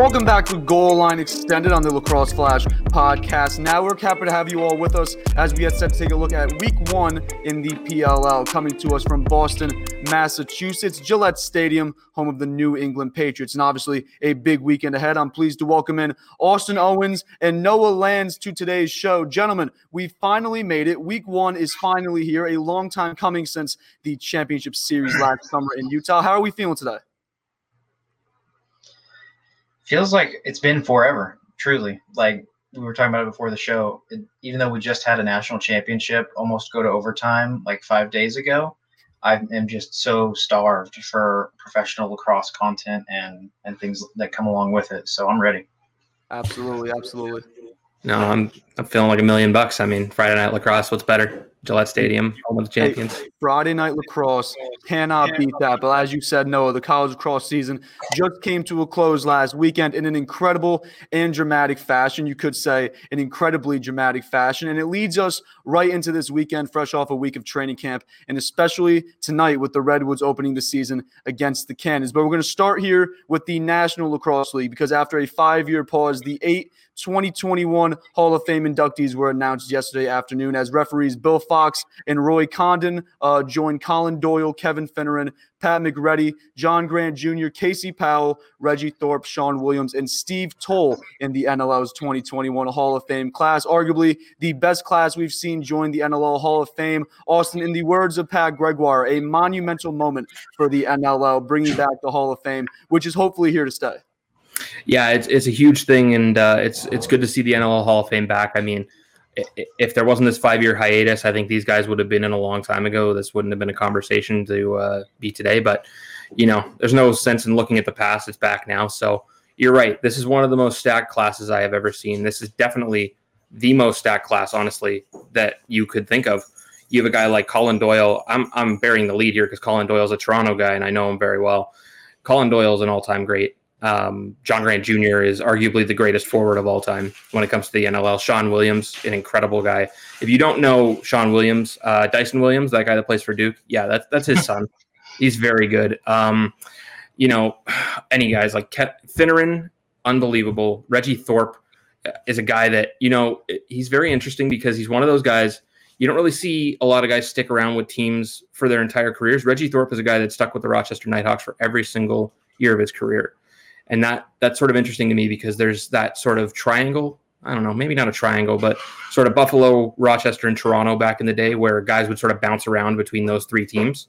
[SPEAKER 2] Welcome back to Goal Line Extended on the Lacrosse Flash podcast. Now we're happy to have you all with us as we get set to take a look at week one in the PLL, coming to us from Boston, Massachusetts, Gillette Stadium, home of the New England Patriots. And obviously, a big weekend ahead. I'm pleased to welcome in Austin Owens and Noah Lands to today's show. Gentlemen, we finally made it. Week one is finally here, a long time coming since the championship series last summer in Utah. How are we feeling today?
[SPEAKER 5] Feels like it's been forever, truly. Like we were talking about it before the show. It, even though we just had a national championship almost go to overtime like five days ago, I am just so starved for professional lacrosse content and and things that come along with it. So I'm ready.
[SPEAKER 2] Absolutely, absolutely.
[SPEAKER 6] No, I'm I'm feeling like a million bucks. I mean, Friday night lacrosse, what's better? Gillette Stadium, home of the champions.
[SPEAKER 2] Hey, Friday night lacrosse cannot beat that. But as you said, Noah, the college lacrosse season just came to a close last weekend in an incredible and dramatic fashion. You could say an incredibly dramatic fashion. And it leads us right into this weekend, fresh off a week of training camp, and especially tonight with the Redwoods opening the season against the Cannons. But we're going to start here with the National Lacrosse League because after a five year pause, the eight 2021 Hall of Fame inductees were announced yesterday afternoon as referees Bill Fox and Roy Condon uh, joined Colin Doyle, Kevin Finneran, Pat McCready, John Grant Jr., Casey Powell, Reggie Thorpe, Sean Williams, and Steve Toll in the NLL's 2021 Hall of Fame class. Arguably the best class we've seen join the NLL Hall of Fame. Austin, in the words of Pat Gregoire, a monumental moment for the NLL, bringing back the Hall of Fame, which is hopefully here to stay.
[SPEAKER 6] Yeah, it's it's a huge thing, and uh, it's it's good to see the NLL Hall of Fame back. I mean, if there wasn't this five year hiatus, I think these guys would have been in a long time ago. This wouldn't have been a conversation to uh, be today. But you know, there's no sense in looking at the past. It's back now. So you're right. This is one of the most stacked classes I have ever seen. This is definitely the most stacked class, honestly, that you could think of. You have a guy like Colin Doyle. I'm I'm bearing the lead here because Colin Doyle's a Toronto guy, and I know him very well. Colin Doyle is an all time great. Um, John Grant Jr. is arguably the greatest forward of all time when it comes to the NLL. Sean Williams, an incredible guy. If you don't know Sean Williams, uh, Dyson Williams, that guy that plays for Duke, yeah, that's that's his son. He's very good. Um, you know, any guys like Ke- Finneran, unbelievable. Reggie Thorpe uh, is a guy that you know he's very interesting because he's one of those guys. You don't really see a lot of guys stick around with teams for their entire careers. Reggie Thorpe is a guy that stuck with the Rochester Knighthawks for every single year of his career and that that's sort of interesting to me because there's that sort of triangle I don't know, maybe not a triangle, but sort of Buffalo, Rochester, and Toronto back in the day, where guys would sort of bounce around between those three teams,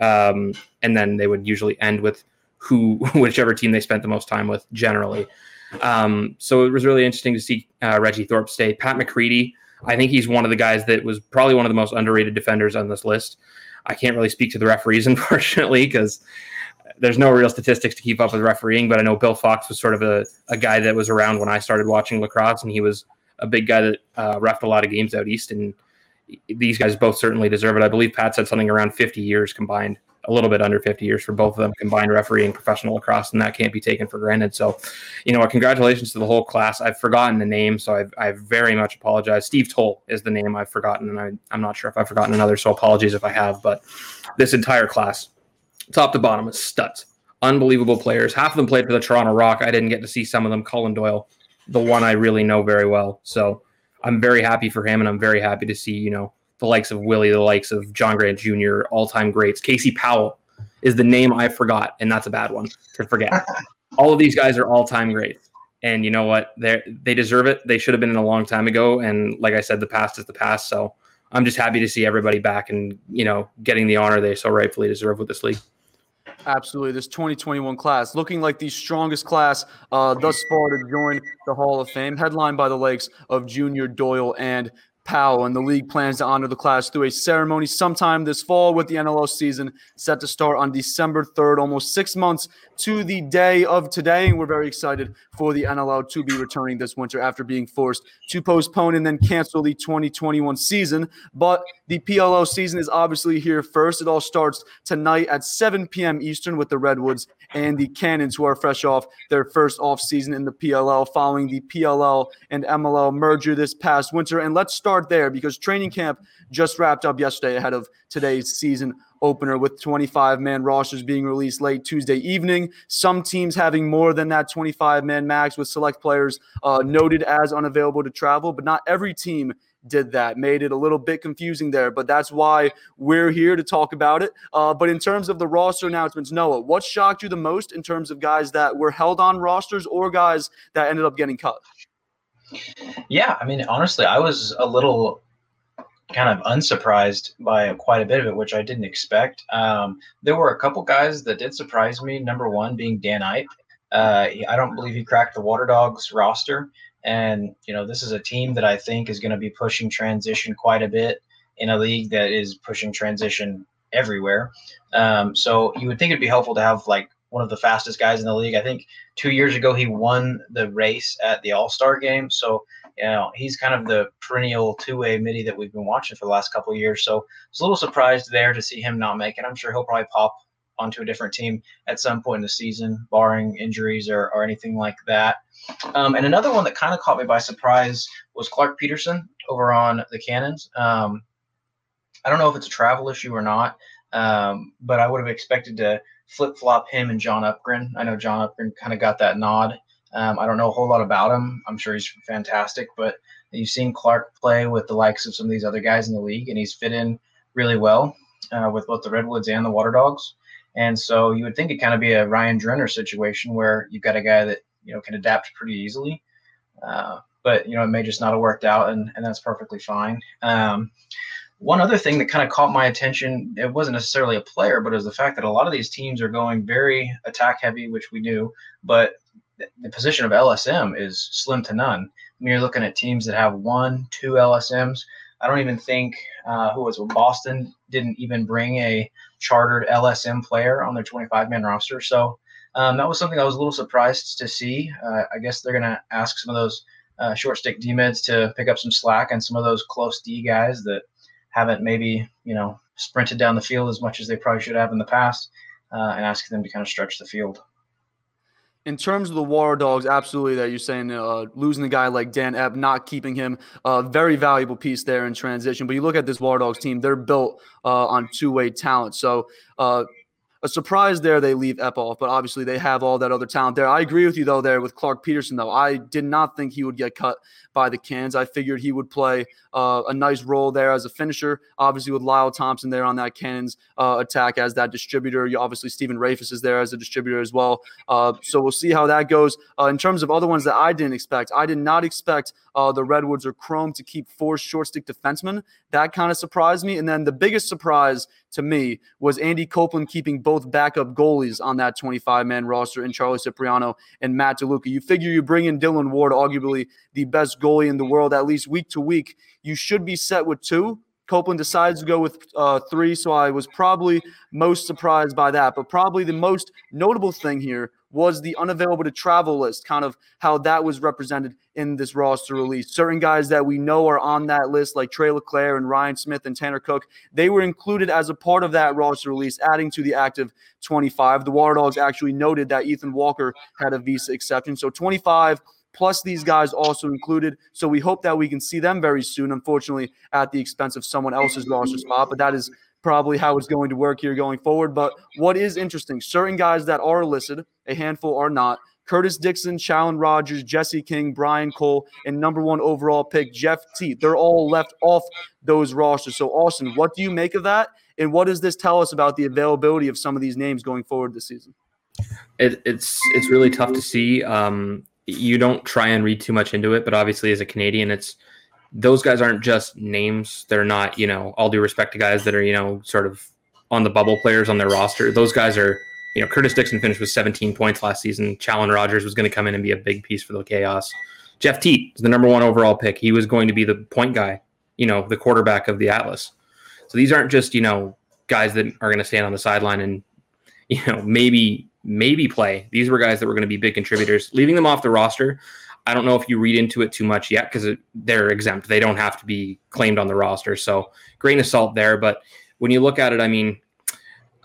[SPEAKER 6] um, and then they would usually end with who, whichever team they spent the most time with, generally. Um, so it was really interesting to see uh, Reggie Thorpe stay. Pat McCready, I think he's one of the guys that was probably one of the most underrated defenders on this list. I can't really speak to the referees, unfortunately, because there's no real statistics to keep up with refereeing, but I know Bill Fox was sort of a, a guy that was around when I started watching lacrosse, and he was a big guy that uh, refed a lot of games out east. And these guys both certainly deserve it. I believe Pat said something around 50 years combined, a little bit under 50 years for both of them combined refereeing professional lacrosse, and that can't be taken for granted. So, you know, congratulations to the whole class. I've forgotten the name, so I've, I've very much apologized. Steve Toll is the name I've forgotten, and I, I'm not sure if I've forgotten another, so apologies if I have. But this entire class, top to bottom, is studs unbelievable players. Half of them played for the Toronto Rock. I didn't get to see some of them. Colin Doyle, the one I really know very well. So I'm very happy for him, and I'm very happy to see you know the likes of Willie, the likes of John Grant Jr., all time greats. Casey Powell is the name I forgot, and that's a bad one to forget. all of these guys are all time greats. And you know what? They they deserve it. They should have been in a long time ago. And like I said, the past is the past. So I'm just happy to see everybody back and you know getting the honor they so rightfully deserve with this league.
[SPEAKER 2] Absolutely. This 2021 class looking like the strongest class uh, thus far to join the Hall of Fame, headlined by the likes of Junior Doyle and Powell, and the league plans to honor the class through a ceremony sometime this fall with the NLL season set to start on December 3rd, almost six months to the day of today. And we're very excited for the NLL to be returning this winter after being forced to postpone and then cancel the 2021 season. But the PLL season is obviously here first. It all starts tonight at 7 p.m. Eastern with the Redwoods and the Cannons, who are fresh off their first off season in the PLL following the PLL and MLL merger this past winter. And let's start there because training camp just wrapped up yesterday ahead of today's season opener with 25 man rosters being released late Tuesday evening. Some teams having more than that 25 man max with select players uh, noted as unavailable to travel, but not every team did that. Made it a little bit confusing there, but that's why we're here to talk about it. Uh, but in terms of the roster announcements, Noah, what shocked you the most in terms of guys that were held on rosters or guys that ended up getting cut?
[SPEAKER 5] Yeah, I mean, honestly, I was a little kind of unsurprised by quite a bit of it, which I didn't expect. Um, there were a couple guys that did surprise me. Number one being Dan Epp. Uh, I don't believe he cracked the Water Dogs roster. And, you know, this is a team that I think is going to be pushing transition quite a bit in a league that is pushing transition everywhere. Um, so you would think it'd be helpful to have like one of the fastest guys in the league. I think two years ago he won the race at the All Star game. So you know, he's kind of the perennial two-way midi that we've been watching for the last couple years. So I was a little surprised there to see him not make it. I'm sure he'll probably pop onto a different team at some point in the season, barring injuries or, or anything like that. Um, and another one that kind of caught me by surprise was Clark Peterson over on the Cannons. Um, I don't know if it's a travel issue or not, um, but I would have expected to flip flop him and John Upgren. I know John Upgren kind of got that nod. Um, I don't know a whole lot about him. I'm sure he's fantastic, but you've seen Clark play with the likes of some of these other guys in the league, and he's fit in really well uh, with both the Redwoods and the Water Dogs. And so you would think it kind of be a Ryan Drenner situation where you've got a guy that you know can adapt pretty easily. Uh, but you know it may just not have worked out, and, and that's perfectly fine. Um, one other thing that kind of caught my attention, it wasn't necessarily a player, but it was the fact that a lot of these teams are going very attack heavy, which we knew, but the position of LSM is slim to none. When you're looking at teams that have one, two LSMs, I don't even think uh, who was Boston didn't even bring a chartered LSM player on their 25 man roster. So um, that was something I was a little surprised to see. Uh, I guess they're going to ask some of those uh, short stick D mids to pick up some slack and some of those close D guys that haven't maybe you know sprinted down the field as much as they probably should have in the past, uh, and ask them to kind of stretch the field.
[SPEAKER 2] In terms of the War Dogs, absolutely that you're saying uh, losing a guy like Dan Epp, not keeping him, a uh, very valuable piece there in transition. But you look at this War Dogs team; they're built uh, on two-way talent. So uh, a surprise there they leave Epp off, but obviously they have all that other talent there. I agree with you though there with Clark Peterson though. I did not think he would get cut by the Cans. I figured he would play uh, a nice role there as a finisher. Obviously with Lyle Thompson there on that Cannons uh, attack as that distributor. You, obviously Stephen Rehfuss is there as a distributor as well. Uh, so we'll see how that goes. Uh, in terms of other ones that I didn't expect, I did not expect uh, the Redwoods or Chrome to keep four short stick defensemen. That kind of surprised me. And then the biggest surprise to me was Andy Copelan keeping both backup goalies on that 25 man roster in Charlie Cipriano and Matt DeLuca. You figure you bring in Dillon Ward, arguably the best goalie in the world, at least week to week. You should be set with two. Copelan decides to go with uh, three, so I was probably most surprised by that. But probably the most notable thing here was the unavailable to travel list, kind of how that was represented in this roster release. Certain guys that we know are on that list, like Tre Leclaire and Ryan Smith and Tanner Cook, they were included as a part of that roster release, adding to the active 25. The Water Dogs actually noted that Ethan Walker had a visa exception. So 25 plus these guys also included. So we hope that we can see them very soon, unfortunately, at the expense of someone else's roster spot. But that is probably how it's going to work here going forward. But what is interesting, certain guys that are listed, a handful are not. Curtis Dixon, Challen Rogers, Jesse King, Brian Cole, and number one overall pick, Jeff Teat. They're all left off those rosters. So, Austin, what do you make of that? And what does this tell us about the availability of some of these names going forward this season?
[SPEAKER 6] It, it's it's really tough to see. Um, you don't try and read too much into it, but obviously, as a Canadian, it's those guys aren't just names. They're not, you know, all due respect to guys that are, you know, sort of on the bubble players on their roster. Those guys are, you know, Curtis Dixon finished with 17 points last season. Challen Rogers was going to come in and be a big piece for the chaos. Jeff Teat is the number one overall pick. He was going to be the point guy, you know, the quarterback of the Atlas. So these aren't just, you know, guys that are going to stand on the sideline and, you know, maybe maybe play. These were guys that were going to be big contributors. Leaving them off the roster, I don't know if you read into it too much yet because they're exempt. They don't have to be claimed on the roster. So grain of salt there. But when you look at it, I mean,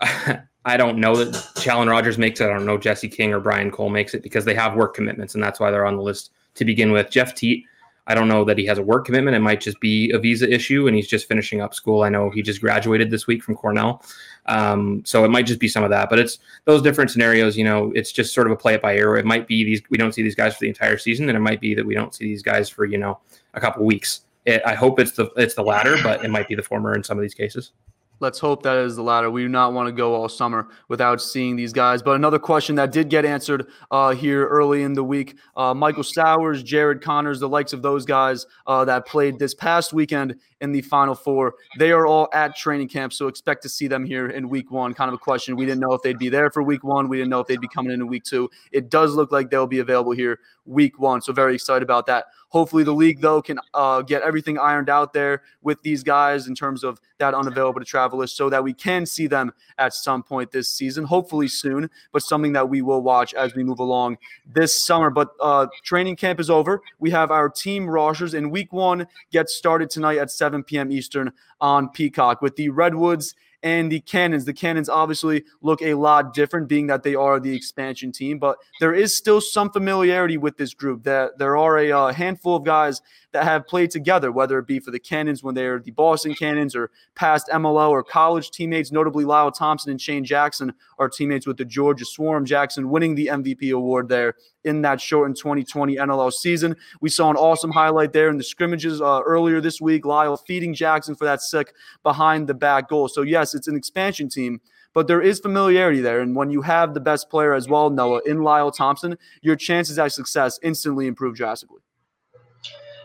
[SPEAKER 6] I don't know that Challen Rogers makes it. I don't know Jesse King or Brian Cole makes it because they have work commitments, and that's why they're on the list to begin with. Jeff Teat, I don't know that he has a work commitment. It might just be a visa issue, and he's just finishing up school. I know he just graduated this week from Cornell. Um, so it might just be some of that, but it's those different scenarios. You know, it's just sort of a play it by ear. It might be these we don't see these guys for the entire season, and it might be that we don't see these guys for you know a couple weeks. It, I hope it's the it's the latter, but it might be the former in some of these cases.
[SPEAKER 2] Let's hope that is the latter. We do not want to go all summer without seeing these guys. But another question that did get answered uh, here early in the week uh, Michael Sowers, Jared Conners, the likes of those guys uh, that played this past weekend in the Final Four, they are all at training camp. So expect to see them here in week one. Kind of a question. We didn't know if they'd be there for week one. We didn't know if they'd be coming in in week two. It does look like they'll be available here week one. So very excited about that. Hopefully, the league, though, can uh, get everything ironed out there with these guys in terms of that unavailable to travel travelers so that we can see them at some point this season, hopefully soon, but something that we will watch as we move along this summer. But uh, training camp is over. We have our team rosters, and week one gets started tonight at 7 p.m. Eastern on Peacock with the Redwoods and the Cannons. The Cannons obviously look a lot different, being that they are the expansion team, but there is still some familiarity with this group. That there are a uh, handful of guys that have played together, whether it be for the Cannons when they're the Boston Cannons or past MLL or college teammates. Notably, Lyle Thompson and Shane Jackson are teammates with the Georgia Swarm. Jackson winning the MVP award there in that shortened 2020 NLL season. We saw an awesome highlight there in the scrimmages uh, earlier this week. Lyle feeding Jackson for that sick behind the back goal. So, yes, it's an expansion team but there is familiarity there. And when you have the best player as well, Noah, in Lyle Thompson, your chances at success instantly improve drastically.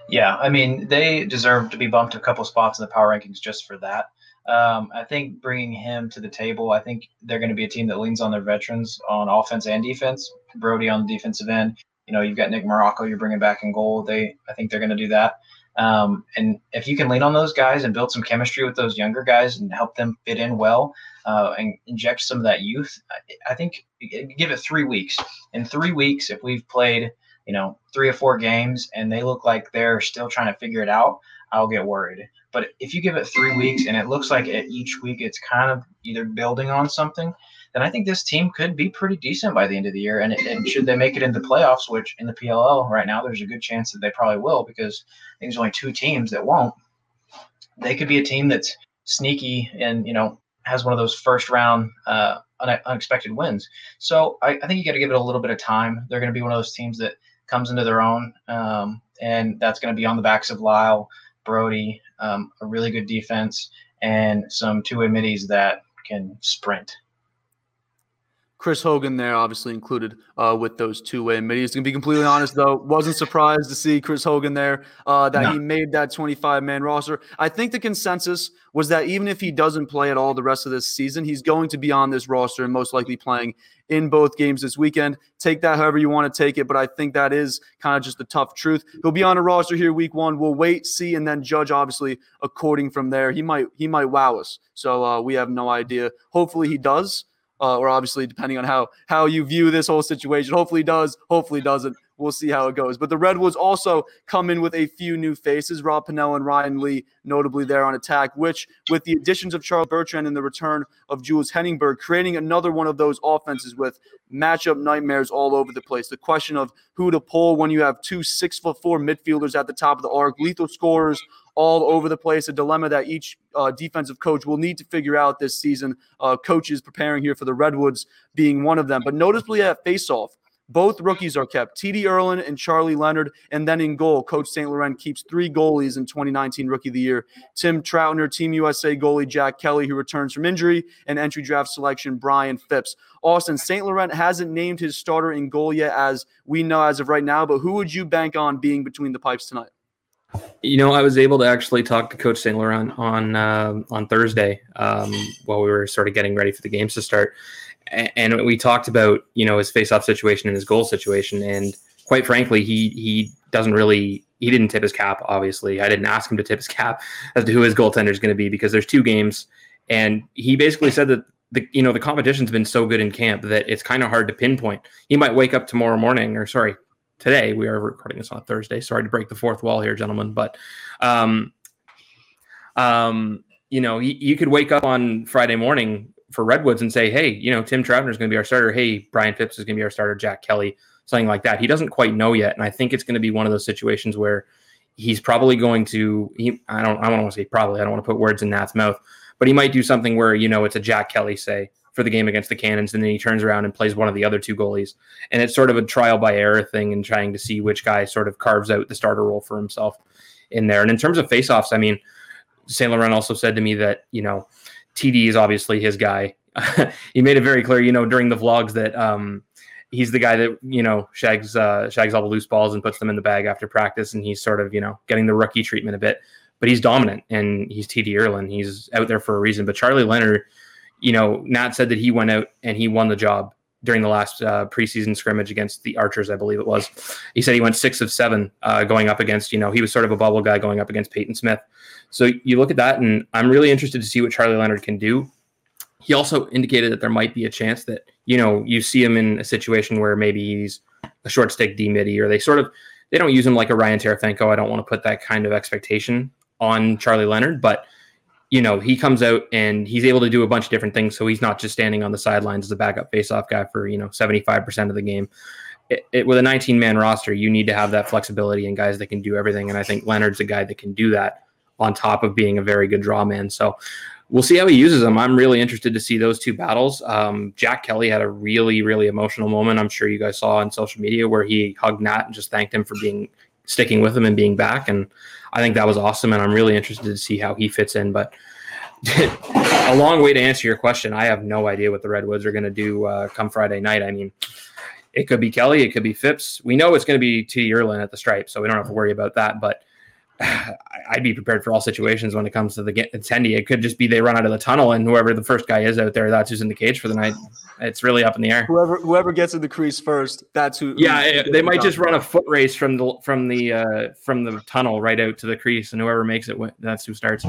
[SPEAKER 5] Yeah, I mean, they deserve to be bumped a couple spots in the power rankings just for that. Um, I think bringing him to the table, I think they're going to be a team that leans on their veterans on offense and defense. Brodie on the defensive end. You know, you've got Nick Marrocco you're bringing back in goal. They, I think they're going to do that. Um, and if you can lean on those guys and build some chemistry with those younger guys and help them fit in well uh, and inject some of that youth, I, I think give it three weeks. In three weeks, if we've played – you know, three or four games and they look like they're still trying to figure it out, I'll get worried. But if you give it three weeks and it looks like it, each week it's kind of either building on something, then I think this team could be pretty decent by the end of the year. And, and should they make it into playoffs, which in the PLL right now, there's a good chance that they probably will because there's only two teams that won't. They could be a team that's sneaky and, you know, has one of those first round uh, unexpected wins. So I, I think you got to give it a little bit of time. They're going to be one of those teams that – comes into their own. Um, and that's going to be on the backs of Lyle, Brodie, um, a really good defense, and some two way middies that can sprint.
[SPEAKER 2] Chris Hogan there, obviously included uh, with those two-way middies. To be completely honest, though, wasn't surprised to see Chris Hogan there. Uh, that no. he made that 25-man roster. I think the consensus was that even if he doesn't play at all the rest of this season, he's going to be on this roster and most likely playing in both games this weekend. Take that however you want to take it, but I think that is kind of just the tough truth. He'll be on a roster here week one. We'll wait, see, and then judge obviously according from there. He might he might wow us. So uh, we have no idea. Hopefully he does uh, or obviously depending on how how you view this whole situation. Hopefully does, hopefully doesn't. We'll see how it goes. But the Redwoods also come in with a few new faces. Rob Pannell and Ryan Lee, notably there on attack, which with the additions of Charles Bertrand and the return of Jules Heningburg, creating another one of those offenses with matchup nightmares all over the place. The question of who to pull when you have two six foot four midfielders at the top of the arc, lethal scorers all over the place, a dilemma that each uh, defensive coach will need to figure out this season. Uh, coaches preparing here for the Redwoods being one of them. But noticeably at faceoff, both rookies are kept, TD Ierlan and Charlie Leonard. And then in goal, Coach St. Laurent keeps three goalies in 2019 Rookie of the Year Tim Troutner, Team USA goalie Jack Kelly, who returns from injury, and entry draft selection Brian Phipps. Austin, St. Laurent hasn't named his starter in goal yet, as we know as of right now, but who would you bank on being between the pipes tonight?
[SPEAKER 6] You know, I was able to actually talk to Coach St. Laurent on uh, on Thursday um, while we were sort of getting ready for the games to start, and we talked about you know his face-off situation and his goal situation, and quite frankly, he he doesn't really he didn't tip his cap. Obviously, I didn't ask him to tip his cap as to who his goaltender is going to be because there's two games, and he basically said that the you know the competition's been so good in camp that it's kind of hard to pinpoint. He might wake up tomorrow morning, or sorry, today. We are recording this on Thursday. Sorry to break the fourth wall here, gentlemen, but um, um, you know, you, you could wake up on Friday morning for Redwoods and say, hey, you know, Tim Troutner is going to be our starter. Hey, Brian Phipps is going to be our starter. Jack Kelly, something like that. He doesn't quite know yet, and I think it's going to be one of those situations where he's probably going to. He, I don't. I don't want to say probably. I don't want to put words in Nat's mouth, but he might do something where you know it's a Jack Kelly say for the game against the Cannons, and then he turns around and plays one of the other two goalies. And it's sort of a trial by error thing and trying to see which guy sort of carves out the starter role for himself in there. And in terms of faceoffs, I mean, St. Laurent also said to me that, you know, TD is obviously his guy. he made it very clear, you know, during the vlogs that um, he's the guy that, you know, shags uh, shags all the loose balls and puts them in the bag after practice. And he's sort of, you know, getting the rookie treatment a bit. But he's dominant and he's TD Ierlan. He's out there for a reason. But Charlie Leonard – you know, Nat said that he went out and he won the job during the last uh, preseason scrimmage against the Archers, I believe it was. He said he went six of seven uh, going up against, you know, he was sort of a bubble guy going up against Peyton Smith. So you look at that, and I'm really interested to see what Charlie Leonard can do. He also indicated that there might be a chance that, you know, you see him in a situation where maybe he's a short stick D midi, or they sort of they don't use him like a Ryan Terefenko. I don't want to put that kind of expectation on Charlie Leonard, but you know, he comes out and he's able to do a bunch of different things. So he's not just standing on the sidelines as a backup faceoff guy for, you know, 75% of the game. It, it, with a 19 man roster, you need to have that flexibility and guys that can do everything. And I think Leonard's a guy that can do that on top of being a very good draw man. So we'll see how he uses them. I'm really interested to see those two battles. Um, Jack Kelly had a really, really emotional moment. I'm sure you guys saw on social media where he hugged Nat and just thanked him for being sticking with him and being back. And I think that was awesome. And I'm really interested to see how he fits in. But a long way to answer your question. I have no idea what the Redwoods are going to do uh, come Friday night. I mean, it could be Kelly, it could be Phipps. We know it's going to be T. Ierlan at the stripe, so we don't have to worry about that. But I'd be prepared for all situations when it comes to the attendee. It could just be they run out of the tunnel, and whoever the first guy is out there, that's who's in the cage for the night. It's really up in the air.
[SPEAKER 2] Whoever whoever gets in the crease first, that's who.
[SPEAKER 6] Yeah, they might just run a foot race from the from the uh, from the tunnel right out to the crease, and whoever makes it, that's who starts.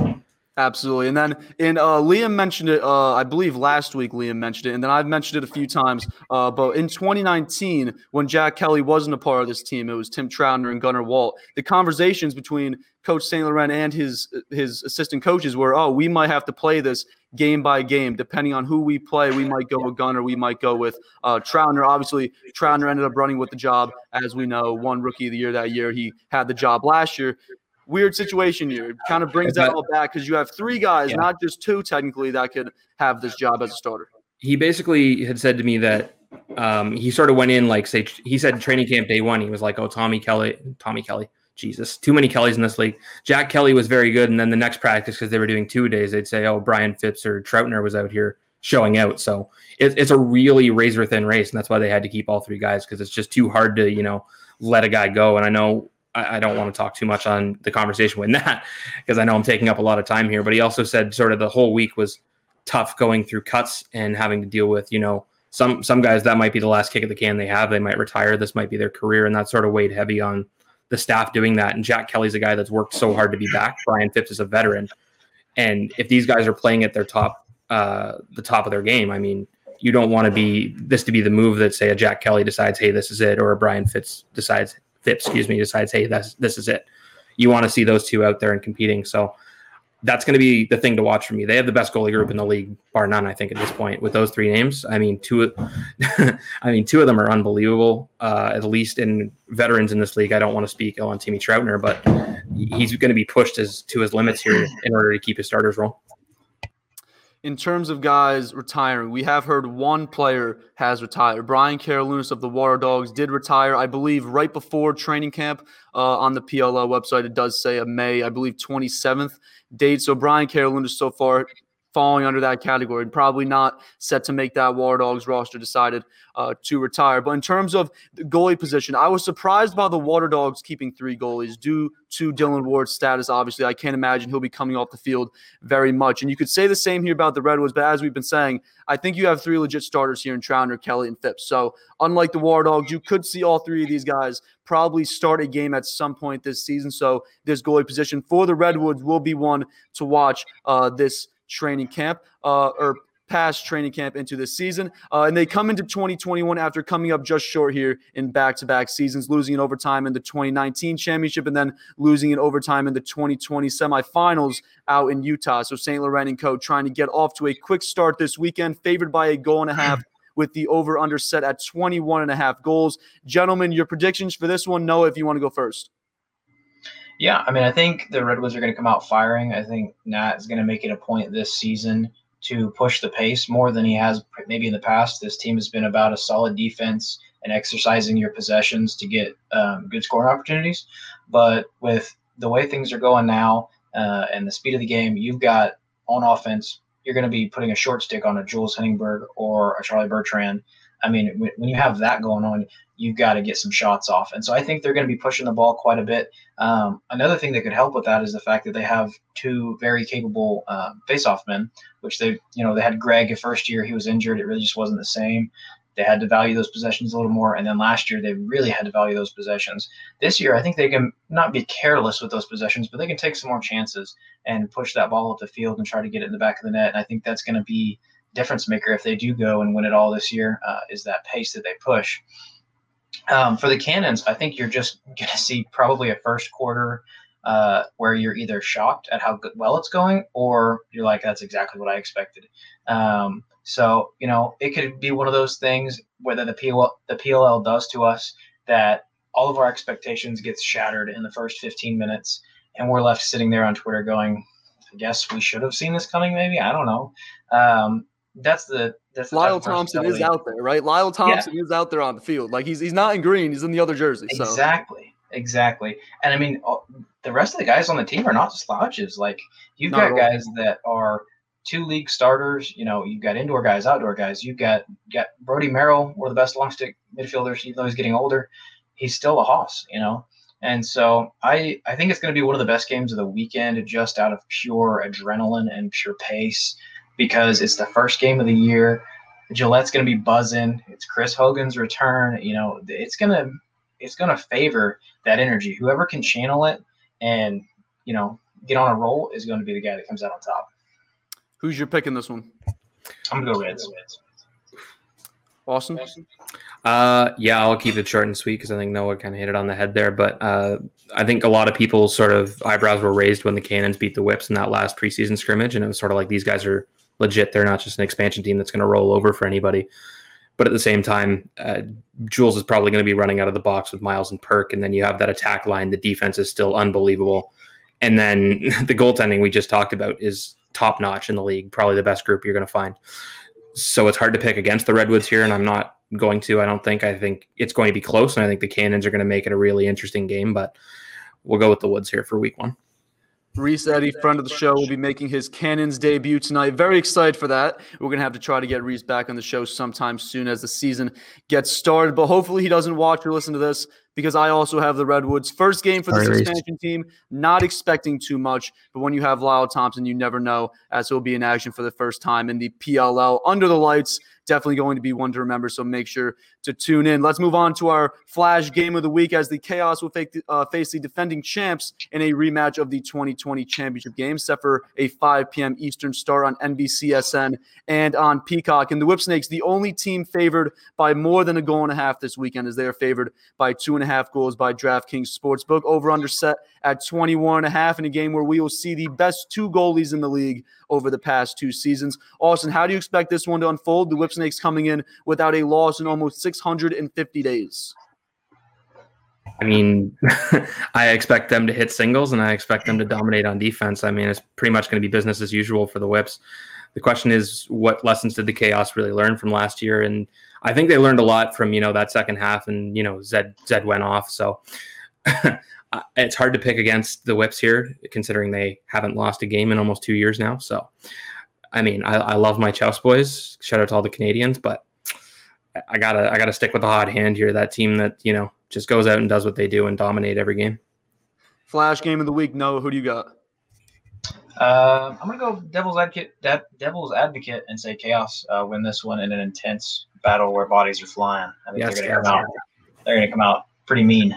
[SPEAKER 2] Absolutely. And then in uh, Liam mentioned it, uh, I believe last week Liam mentioned it, and then I've mentioned it a few times. Uh, but in 2019, when Jack Kelly wasn't a part of this team, it was Tim Troutner and Gunnar Waldt. The conversations between Coach St. Laurent and his his assistant coaches were, oh, we might have to play this game by game, depending on who we play. We might go with Gunnar, we might go with uh, Troutner. Obviously, Troutner ended up running with the job, as we know, won rookie of the year that year. He had the job last year weird situation here. It kind of brings that all back because you have three guys, yeah. not just two technically, that could have this job as a starter.
[SPEAKER 6] He basically had said to me that um, he sort of went in like say he said training camp day one. He was like, "Oh, Tommy Kelly, Tommy Kelly." Jesus, too many Kellys in this league. Jack Kelly was very good, and then the next practice because they were doing two days, they'd say, "Oh, Brian Phipps or Troutner was out here showing out." So it, it's a really razor thin race, and that's why they had to keep all three guys because it's just too hard to you know let a guy go. And I know I, I don't want to talk too much on the conversation with that because I know I'm taking up a lot of time here. But he also said sort of the whole week was tough going through cuts and having to deal with, you know, some some guys that might be the last kick of the can they have. They might retire. This might be their career, and that sort of weighed heavy on the staff doing that. And Jack Kelly's a guy that's worked so hard to be back. Brian Phipps is a veteran, and if these guys are playing at their top, uh, the top of their game, I mean, you don't want to be this to be the move that say a Jack Kelly decides, hey, this is it, or a Brian Phipps decides, Phipps, excuse me, decides, hey, that's this is it. You want to see those two out there and competing. So that's going to be the thing to watch for me. They have the best goalie group in the league, bar none. I think at this point with those three names. I mean, two. I mean, two of them are unbelievable. Uh, at least in veterans in this league. I don't want to speak on Timmy Troutner, but he's going to be pushed as to his limits here in order to keep his starters role
[SPEAKER 2] in terms of guys retiring, we have heard one player has retired. Brian Carolinus of the Water Dogs did retire, I believe, right before training camp uh, on the PLL website. It does say a May, I believe, 27th date. So Brian Carolinus so far falling under that category. And probably not set to make that War Dogs roster. Decided uh, to retire. But in terms of the goalie position, I was surprised by the Water Dogs keeping three goalies due to Dillon Ward's status. Obviously, I can't imagine he'll be coming off the field very much. And you could say the same here about the Redwoods. But as we've been saying, I think you have three legit starters here in Troutner, Kelly, and Phipps. So unlike the War Dogs, you could see all three of these guys probably start a game at some point this season. So this goalie position for the Redwoods will be one to watch uh, this training camp uh, or past training camp into this season. Uh, and they come into 2021 after coming up just short here in back to back seasons, losing in overtime in the 2019 championship and then losing in overtime in the 2020 semifinals out in Utah. So St. Laurent and Co. trying to get off to a quick start this weekend, favored by a goal and a half. With the over under set at 21 and a half goals. Gentlemen, your predictions for this one? Noah, if you want to go first.
[SPEAKER 5] Yeah, I mean, I think the Redwoods are going to come out firing. I think Nat is going to make it a point this season to push the pace more than he has maybe in the past. This team has been about a solid defense and exercising your possessions to get um, good scoring opportunities. But with the way things are going now uh, and the speed of the game, you've got on offense, you're going to be putting a short stick on a Jules Heningburg or a Charlie Bertrand I mean, when you have that going on, you've got to get some shots off. And so I think they're going to be pushing the ball quite a bit. Um, another thing that could help with that is the fact that they have two very capable uh, face-off men, which they, you know, they had Greg the first year he was injured. It really just wasn't the same. they had to value those possessions a little more. And then last year, they really had to value those possessions. This year, I think they can not be careless with those possessions, but they can take some more chances and push that ball up the field and try to get it in the back of the net. And I think that's going to be difference maker if they do go and win it all this year. Uh, is that pace that they push? Um, for the Cannons, I think you're just going to see probably a first quarter uh, where you're either shocked at how good, well it's going, or you're like, that's exactly what I expected. Um, so you know, it could be one of those things whether the PLL, the PLL does to us that all of our expectations gets shattered in the first 15 minutes, and we're left sitting there on Twitter going, I guess we should have seen this coming. Maybe I don't know. Um, that's the that's the
[SPEAKER 2] Lyle Thompson is out there, right? Lyle Thompson yeah. is out there on the field. Like he's he's not in green; he's in the other jersey. So.
[SPEAKER 5] Exactly, exactly. And I mean, the rest of the guys on the team are not slouches. Like you've not got guys that are two league starters. You know, you've got indoor guys, outdoor guys. You've got got Brodie Merrill, one of the best long stick midfielders. Even though he's getting older, he's still a hoss. You know. And so I, I think it's going to be one of the best games of the weekend just out of pure adrenaline and pure pace because it's the first game of the year. Gillette's going to be buzzing. It's Chris Hogan's return. You know, it's going to it's going to favor that energy. Whoever can channel it and you know get on a roll is going to be the guy that comes out on top.
[SPEAKER 2] Who's your pick in this one?
[SPEAKER 5] I'm gonna go Reds.
[SPEAKER 2] Austin.
[SPEAKER 6] Uh, yeah, I'll keep it short and sweet because I think Noah kind of hit it on the head there. But uh, I think a lot of people's sort of eyebrows were raised when the Cannons beat the Whips in that last preseason scrimmage, and it was sort of like these guys are legit. They're not just an expansion team that's going to roll over for anybody. But at the same time, uh, Jules is probably going to be running out of the box with Miles and Perk, and then you have that attack line. The defense is still unbelievable, and then the goaltending we just talked about is top notch in the league. Probably the best group you're going to find. So it's hard to pick against the Redwoods here, and I'm not going to. I don't think. I think it's going to be close, and I think the Cannons are going to make it a really interesting game. But we'll go with the Woods here for Week One.
[SPEAKER 2] Reese Eddy, friend of the show, will be making his Cannons debut tonight. Very excited for that. We're going to have to try to get Reese back on the show sometime soon as the season gets started. But hopefully, he doesn't watch or listen to this because I also have the Redwoods. First game for this Sorry, expansion Reese. team. Not expecting too much, but when you have Lyle Thompson, you never know, as he'll be in action for the first time in the PLL under the lights definitely going to be one to remember. So make sure to tune in. Let's move on to our flash game of the week as the Chaos will fake, uh, face the defending champs in a rematch of the 2020 championship game, set for a 5 p.m. Eastern start on NBCSN and on Peacock. And the Whipsnakes, the only team favored by more than a goal and a half this weekend, as they are favored by two and a half goals by DraftKings Sportsbook. Over under set at 21 and a half in a game where we will see the best two goalies in the league over the past two seasons. Austin, how do you expect this one to unfold? The Whipsnakes coming in without a loss in almost 650 days.
[SPEAKER 6] I mean, I expect them to hit singles and I expect them to dominate on defense. I mean, it's pretty much going to be business as usual for the Whips. The question is, what lessons did the Chaos really learn from last year? And I think they learned a lot from you know that second half, and you know Zed Zed went off, so it's hard to pick against the Whips here, considering they haven't lost a game in almost two years now. So, I mean, I, I love my Chaos boys. Shout out to all the Canadians, but I gotta I gotta stick with the hot hand here. That team that you know just goes out and does what they do and dominate every game.
[SPEAKER 2] Flash game of the week. No, who do you got?
[SPEAKER 5] Uh, I'm gonna go Devil's Advocate. De- Devil's Advocate and say Chaos uh, win this one in an intense battle where bodies are flying. I think yes, they're gonna yes. come out. They're gonna come out pretty mean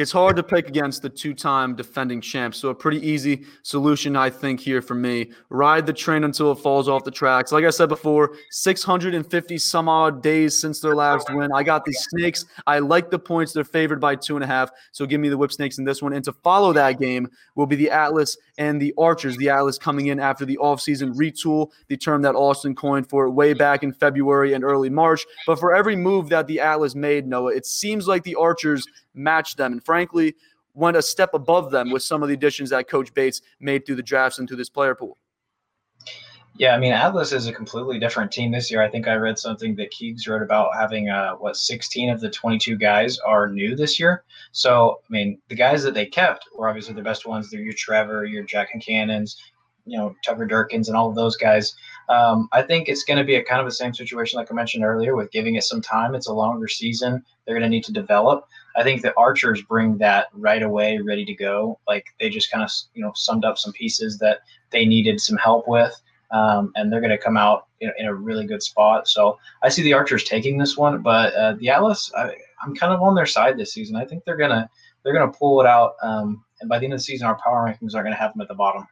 [SPEAKER 2] it's hard to pick against the two-time defending champs. So a pretty easy solution, I think, here for me. Ride the train until it falls off the tracks. Like I said before, 650 some odd days since their last win. I got the Snakes. I like the points. They're favored by two and a half. So give me the Whip Snakes in this one. And to follow that game will be the Atlas and the Archers. The Atlas coming in after the offseason retool, the term that Austin coined for it way back in February and early March. But for every move that the Atlas made, Noah, it seems like the Archers matched them. And frankly, went a step above them with some of the additions that Coach Bates made through the drafts and through this player pool.
[SPEAKER 5] Yeah, I mean, Atlas is a completely different team this year. I think I read something that Keegs wrote about having uh, what 16 of the 22 guys are new this year. So, I mean, the guys that they kept were obviously the best ones. They're your Trevor, your Jack and Cannons, you know, Tucker Durkins, and all of those guys. Um, I think it's going to be a kind of the same situation like I mentioned earlier with giving it some time. It's a longer season. They're going to need to develop. I think the Archers bring that right away, ready to go. Like they just kind of you know summed up some pieces that they needed some help with. um, and they're going to come out in, in, a really good spot. So I see the Archers taking this one, but uh, the Atlas, I, am kind of on their side this season. I think they're gonna they're gonna pull it out, um, and by the end of the season, our power rankings are going to have them at the bottom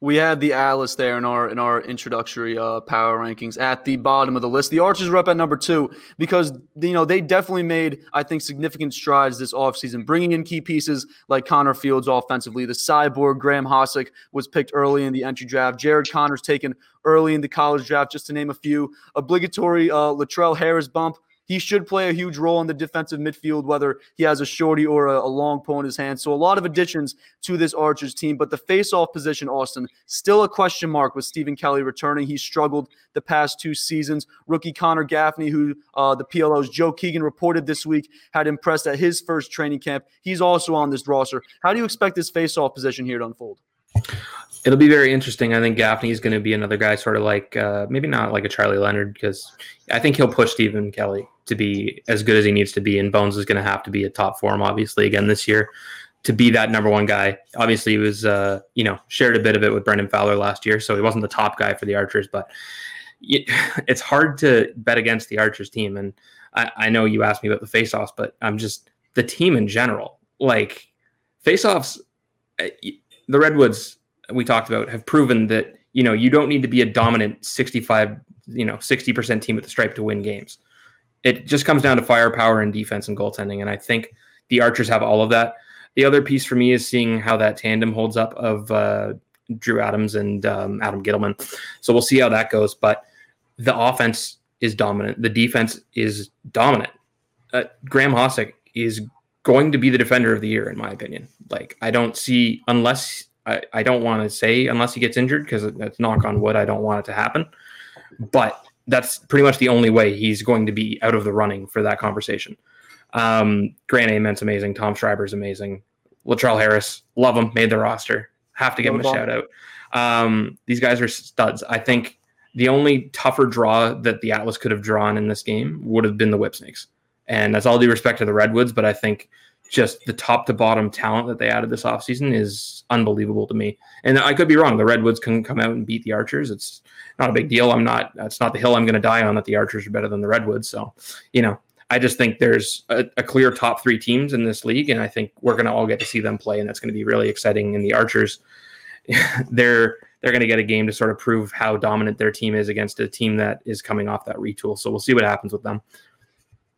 [SPEAKER 2] we had the Atlas there in our in our introductory uh, power rankings at the bottom of the list. The Archers were up at number two because you know they definitely made I think significant strides this offseason, bringing in key pieces like Connor Fields offensively. The cyborg Graeme Hossack was picked early in the entry draft. Jared Conners taken early in the college draft, just to name a few. Obligatory uh, Latrell Harris bump he should play a huge role in the defensive midfield, whether he has a shorty or a, a long pole in his hand. So a lot of additions to this Archers team, but the face-off position, Austin, still a question mark with Stephen Kelly returning. He struggled the past two seasons. Rookie Connor Gaffney, who uh, the PLL's Joe Keegan reported this week had impressed at his first training camp. He's also on this roster. How do you expect this face-off position here to unfold?
[SPEAKER 6] It'll be very interesting. I think Gaffney is going to be another guy, sort of like uh, maybe not like a Charlie Leonard, because I think he'll push Stephen Kelly to be as good as he needs to be. And Bones is going to have to be a top form, obviously, again this year to be that number one guy. Obviously, he was, uh, you know, shared a bit of it with Brendan Fowler last year, so he wasn't the top guy for the Archers, but it's hard to bet against the Archers team. And I, I know you asked me about the faceoffs, but I'm just the team in general, like faceoffs, eh, the Redwoods we talked about have proven that you know you don't need to be a dominant 65 you know 60% team with the stripe to win games it just comes down to firepower and defense and goaltending and i think the archers have all of that the other piece for me is seeing how that tandem holds up of uh, drew adams and um, adam ghitelman so we'll see how that goes but the offense is dominant the defense is dominant uh, graeme hossack is going to be the defender of the year in my opinion like i don't see unless I, I don't want to say unless he gets injured because that's knock on wood. I don't want it to happen. But that's pretty much the only way he's going to be out of the running for that conversation. Um, Grant Ament's amazing. Tom Schreiber's amazing. Latrell Harris, love him, made the roster. Have to give him a shout out. Um, these guys are studs. I think the only tougher draw that the Atlas could have drawn in this game would have been the Whip Snakes. And that's all due respect to the Redwoods, but I think just the top to bottom talent that they added this offseason is unbelievable to me. And I could be wrong. The Redwoods can come out and beat the Archers. It's not a big deal. I'm not, that's not the hill I'm going to die on that the Archers are better than the Redwoods. So, you know, I just think there's a, a clear top three teams in this league. And I think we're going to all get to see them play. And that's going to be really exciting. And the Archers, they're, they're going to get a game to sort of prove how dominant their team is against a team that is coming off that retool. So we'll see what happens with them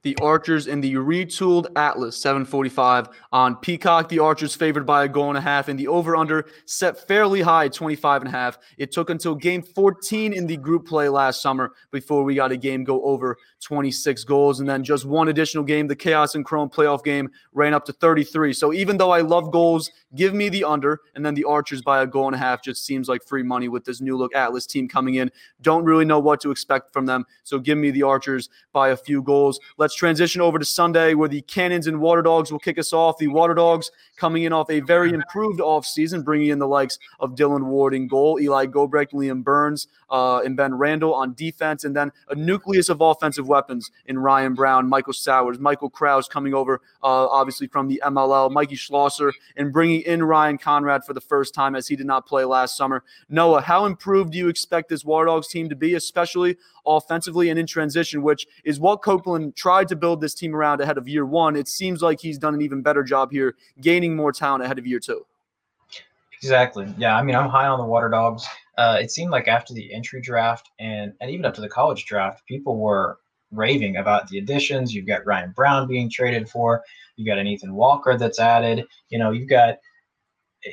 [SPEAKER 2] the Archers in the retooled Atlas 745 on Peacock. The Archers favored by a goal and a half, and the over under set fairly high 25 and a half. It took until game 14 in the group play last summer before we got a game go over 26 goals. And then just one additional game, the Chaos and Chrome playoff game, ran up to 33. So even though I love goals, give me the under. And then the Archers by a goal and a half just seems like free money with this new look Atlas team coming in. Don't really know what to expect from them. So give me the Archers by a few goals. Let's transition over to Sunday where the Cannons and Water Dogs will kick us off. The Water Dogs coming in off a very improved offseason, bringing in the likes of Dillon Ward in goal, Eli Gobrecht, Liam Byrnes, uh, and Ben Randall on defense, and then a nucleus of offensive weapons in Ryan Brown, Michael Sowers, Michael Kraus coming over, uh, obviously from the MLL, Mikie Schlosser, and bringing in Ryan Conrad for the first time as he did not play last summer. Noah, how improved do you expect this War Dogs team to be, especially offensively and in transition, which is what Copelan tried to build this team around ahead of year one? It seems like he's done an even better job here, gaining more talent ahead of year two.
[SPEAKER 5] Exactly. Yeah. I mean, I'm high on the Water Dogs. Uh, it seemed like after the entry draft and and even up to the college draft, people were raving about the additions. You've got Ryan Brown being traded for. You've got an Ethan Walker that's added. You know, you've got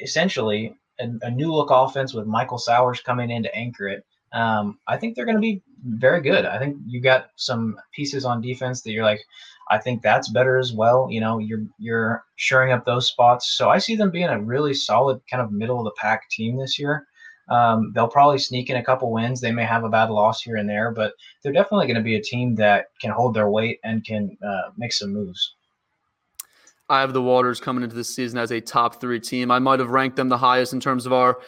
[SPEAKER 5] essentially a, a new look offense with Michael Sowers coming in to anchor it. Um, I think they're going to be very good. I think you got some pieces on defense that you're like, I think that's better as well. You know, you're you're shoring up those spots. So I see them being a really solid kind of middle of the pack team this year. Um, they'll probably sneak in a couple wins. They may have a bad loss here and there, but they're definitely going to be a team that can hold their weight and can uh, make some moves.
[SPEAKER 2] I have the Waters coming into this season as a top three team. I might have ranked them the highest in terms of our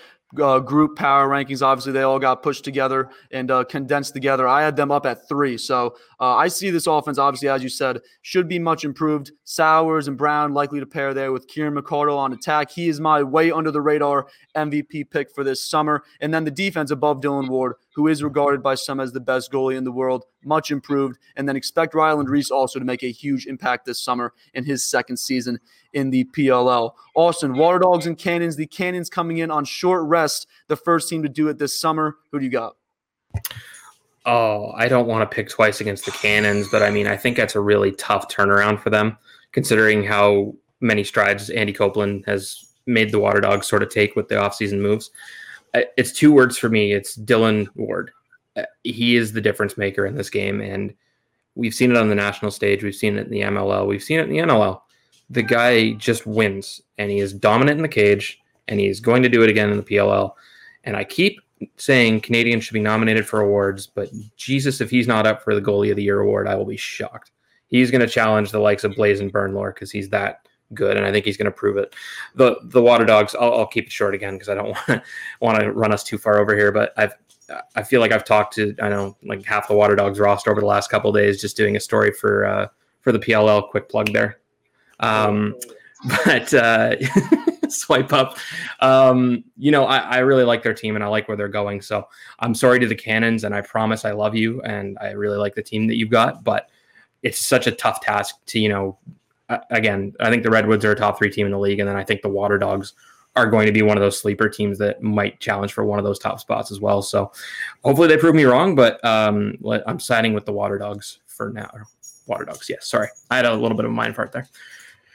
[SPEAKER 2] uh, group power rankings. Obviously, they all got pushed together and uh, condensed together. I had them up at three. So uh, I see this offense, obviously, as you said, should be much improved. Sowers and Brown likely to pair there with Kieran McArdle on attack. He is my way under the radar MVP pick for this summer. And then the defense above Dillon Ward, who is regarded by some as the best goalie in the world, much improved. And then expect Ryland Rees also to make a huge impact this summer in his second season in the PLL. Austin, Water Dogs and Cannons. The Cannons coming in on short rest, the first team to do it this summer. Who do you got?
[SPEAKER 6] Oh, I don't want to pick twice against the Cannons, but I mean, I think that's a really tough turnaround for them, considering how many strides Andy Copelan has made the Water Dogs sort of take with the offseason moves. It's two words for me. It's Dillon Ward. Uh, he is the difference maker in this game, and we've seen it on the national stage. We've seen it in the MLL. We've seen it in the NLL the guy just wins and he is dominant in the cage and he's going to do it again in the PLL. And I keep saying Canadians should be nominated for awards, but Jesus, if he's not up for the goalie of the year award, I will be shocked. He's going to challenge the likes of Blazin Bernlohr because he's that good, and I think he's going to prove it. The the Water Dogs, I'll, I'll keep it short again because I don't want to want to run us too far over here. But I've I feel like I've talked to I know like half the Water Dogs roster over the last couple days, just doing a story for uh, for the PLL. Quick plug there. Um, but uh, swipe up. Um, you know, I, I, really like their team and I like where they're going. So I'm sorry to the Cannons, and I promise I love you and I really like the team that you've got. But it's such a tough task to, you know, again, I think the Redwoods are a top three team in the league, and then I think the Water Dogs are going to be one of those sleeper teams that might challenge for one of those top spots as well. So hopefully they prove me wrong, but um, I'm siding with the Water Dogs for now. Water Dogs, yes. Sorry, I had a little bit of a mind fart there.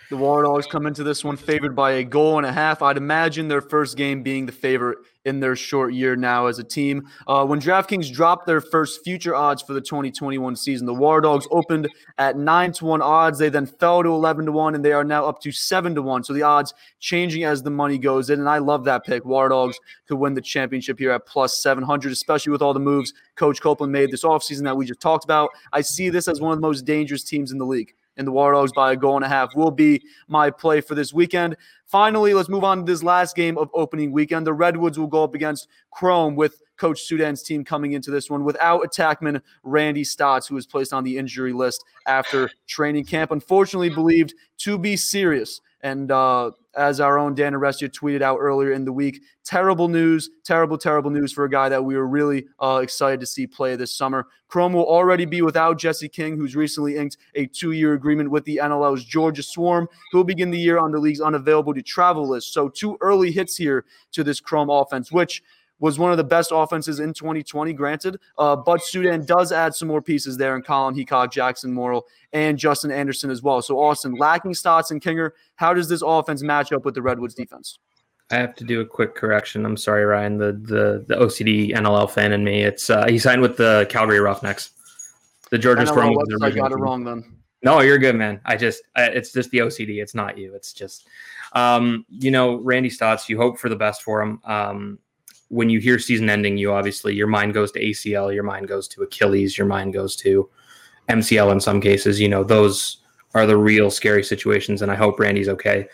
[SPEAKER 2] The Water Dogs come into this one favored by a goal and a half. I'd imagine their first game being the favorite in their short year now as a team. Uh, when DraftKings dropped their first future odds for the 2021 season, the War Dogs opened at 9 to 1 odds. They then fell to 11 to 1, and they are now up to 7 to 1. So the odds changing as the money goes in. And I love that pick. War Dogs to win the championship here at plus 700, especially with all the moves Coach Copelan made this offseason that we just talked about. I see this as one of the most dangerous teams in the league and the Water Dogs by a goal and a half will be my play for this weekend. Finally, let's move on to this last game of opening weekend. The Redwoods will go up against Chrome with Coach Soudan's team coming into this one without attackman Randy Staats, who was placed on the injury list after training camp. Unfortunately, believed to be serious. And uh, as our own Dan Arestia tweeted out earlier in the week. Terrible news, terrible, terrible news for a guy that we were really uh, excited to see play this summer. Chrome will already be without Jesse King, who's recently inked a two year agreement with the NLL's Georgia Swarm. He'll begin the year on the league's unavailable to travel list. So, two early hits here to this Chrome offense, which was one of the best offenses in 2020, granted. Uh, but Soudan does add some more pieces there in Colin Heacock, Jackson Morrill, and Justin Anderson as well. So Austin, lacking Staats and Kinger, how does this offense match up with the Redwoods defense?
[SPEAKER 6] I have to do a quick correction. I'm sorry, Ryan. The the the OCD NLL fan in me. It's uh, he signed with the Calgary Roughnecks. The Georgia Storm.
[SPEAKER 2] I got it wrong then.
[SPEAKER 6] No, you're good, man. I just I, it's just the OCD. It's not you. It's just um, you know Randy Staats. You hope for the best for him. Um, when you hear season ending, you obviously your mind goes to ACL, your mind goes to Achilles, your mind goes to MCL in some cases. You know, those are the real scary situations. And I hope Randy's okay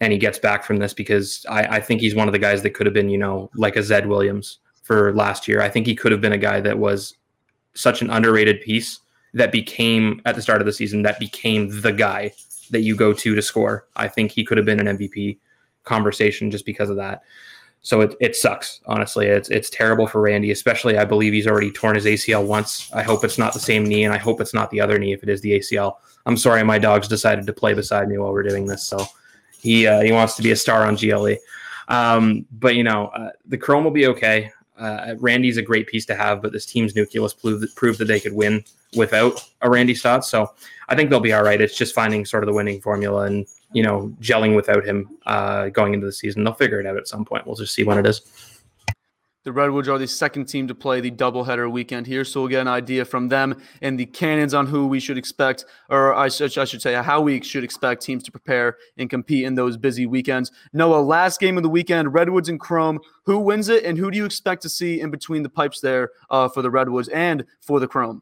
[SPEAKER 6] and he gets back from this because I, I think he's one of the guys that could have been, you know, like a Zed Williams for last year. I think he could have been a guy that was such an underrated piece that became at the start of the season that became the guy that you go to to score. I think he could have been an MVP conversation just because of that. So it, it sucks, honestly. It's it's terrible for Randy, especially I believe he's already torn his ACL once. I hope it's not the same knee, and I hope it's not the other knee if it is the ACL. I'm sorry, my dog's decided to play beside me while we're doing this, so he uh, he wants to be a star on GLE. Um, but you know, uh, the Chrome will be okay. Uh, Randy's a great piece to have, but this team's nucleus proved, proved that they could win without a Randy Stott. So I think they'll be all right. It's just finding sort of the winning formula and you know, gelling without him uh, going into the season. They'll figure it out at some point. We'll just see when it is.
[SPEAKER 2] The Redwoods are the second team to play the doubleheader weekend here, so we'll get an idea from them and the Cannons on who we should expect, or I should, I should say, how we should expect teams to prepare and compete in those busy weekends. Noah, last game of the weekend, Redwoods and Chrome. Who wins it, and who do you expect to see in between the pipes there uh, for the Redwoods and for the Chrome?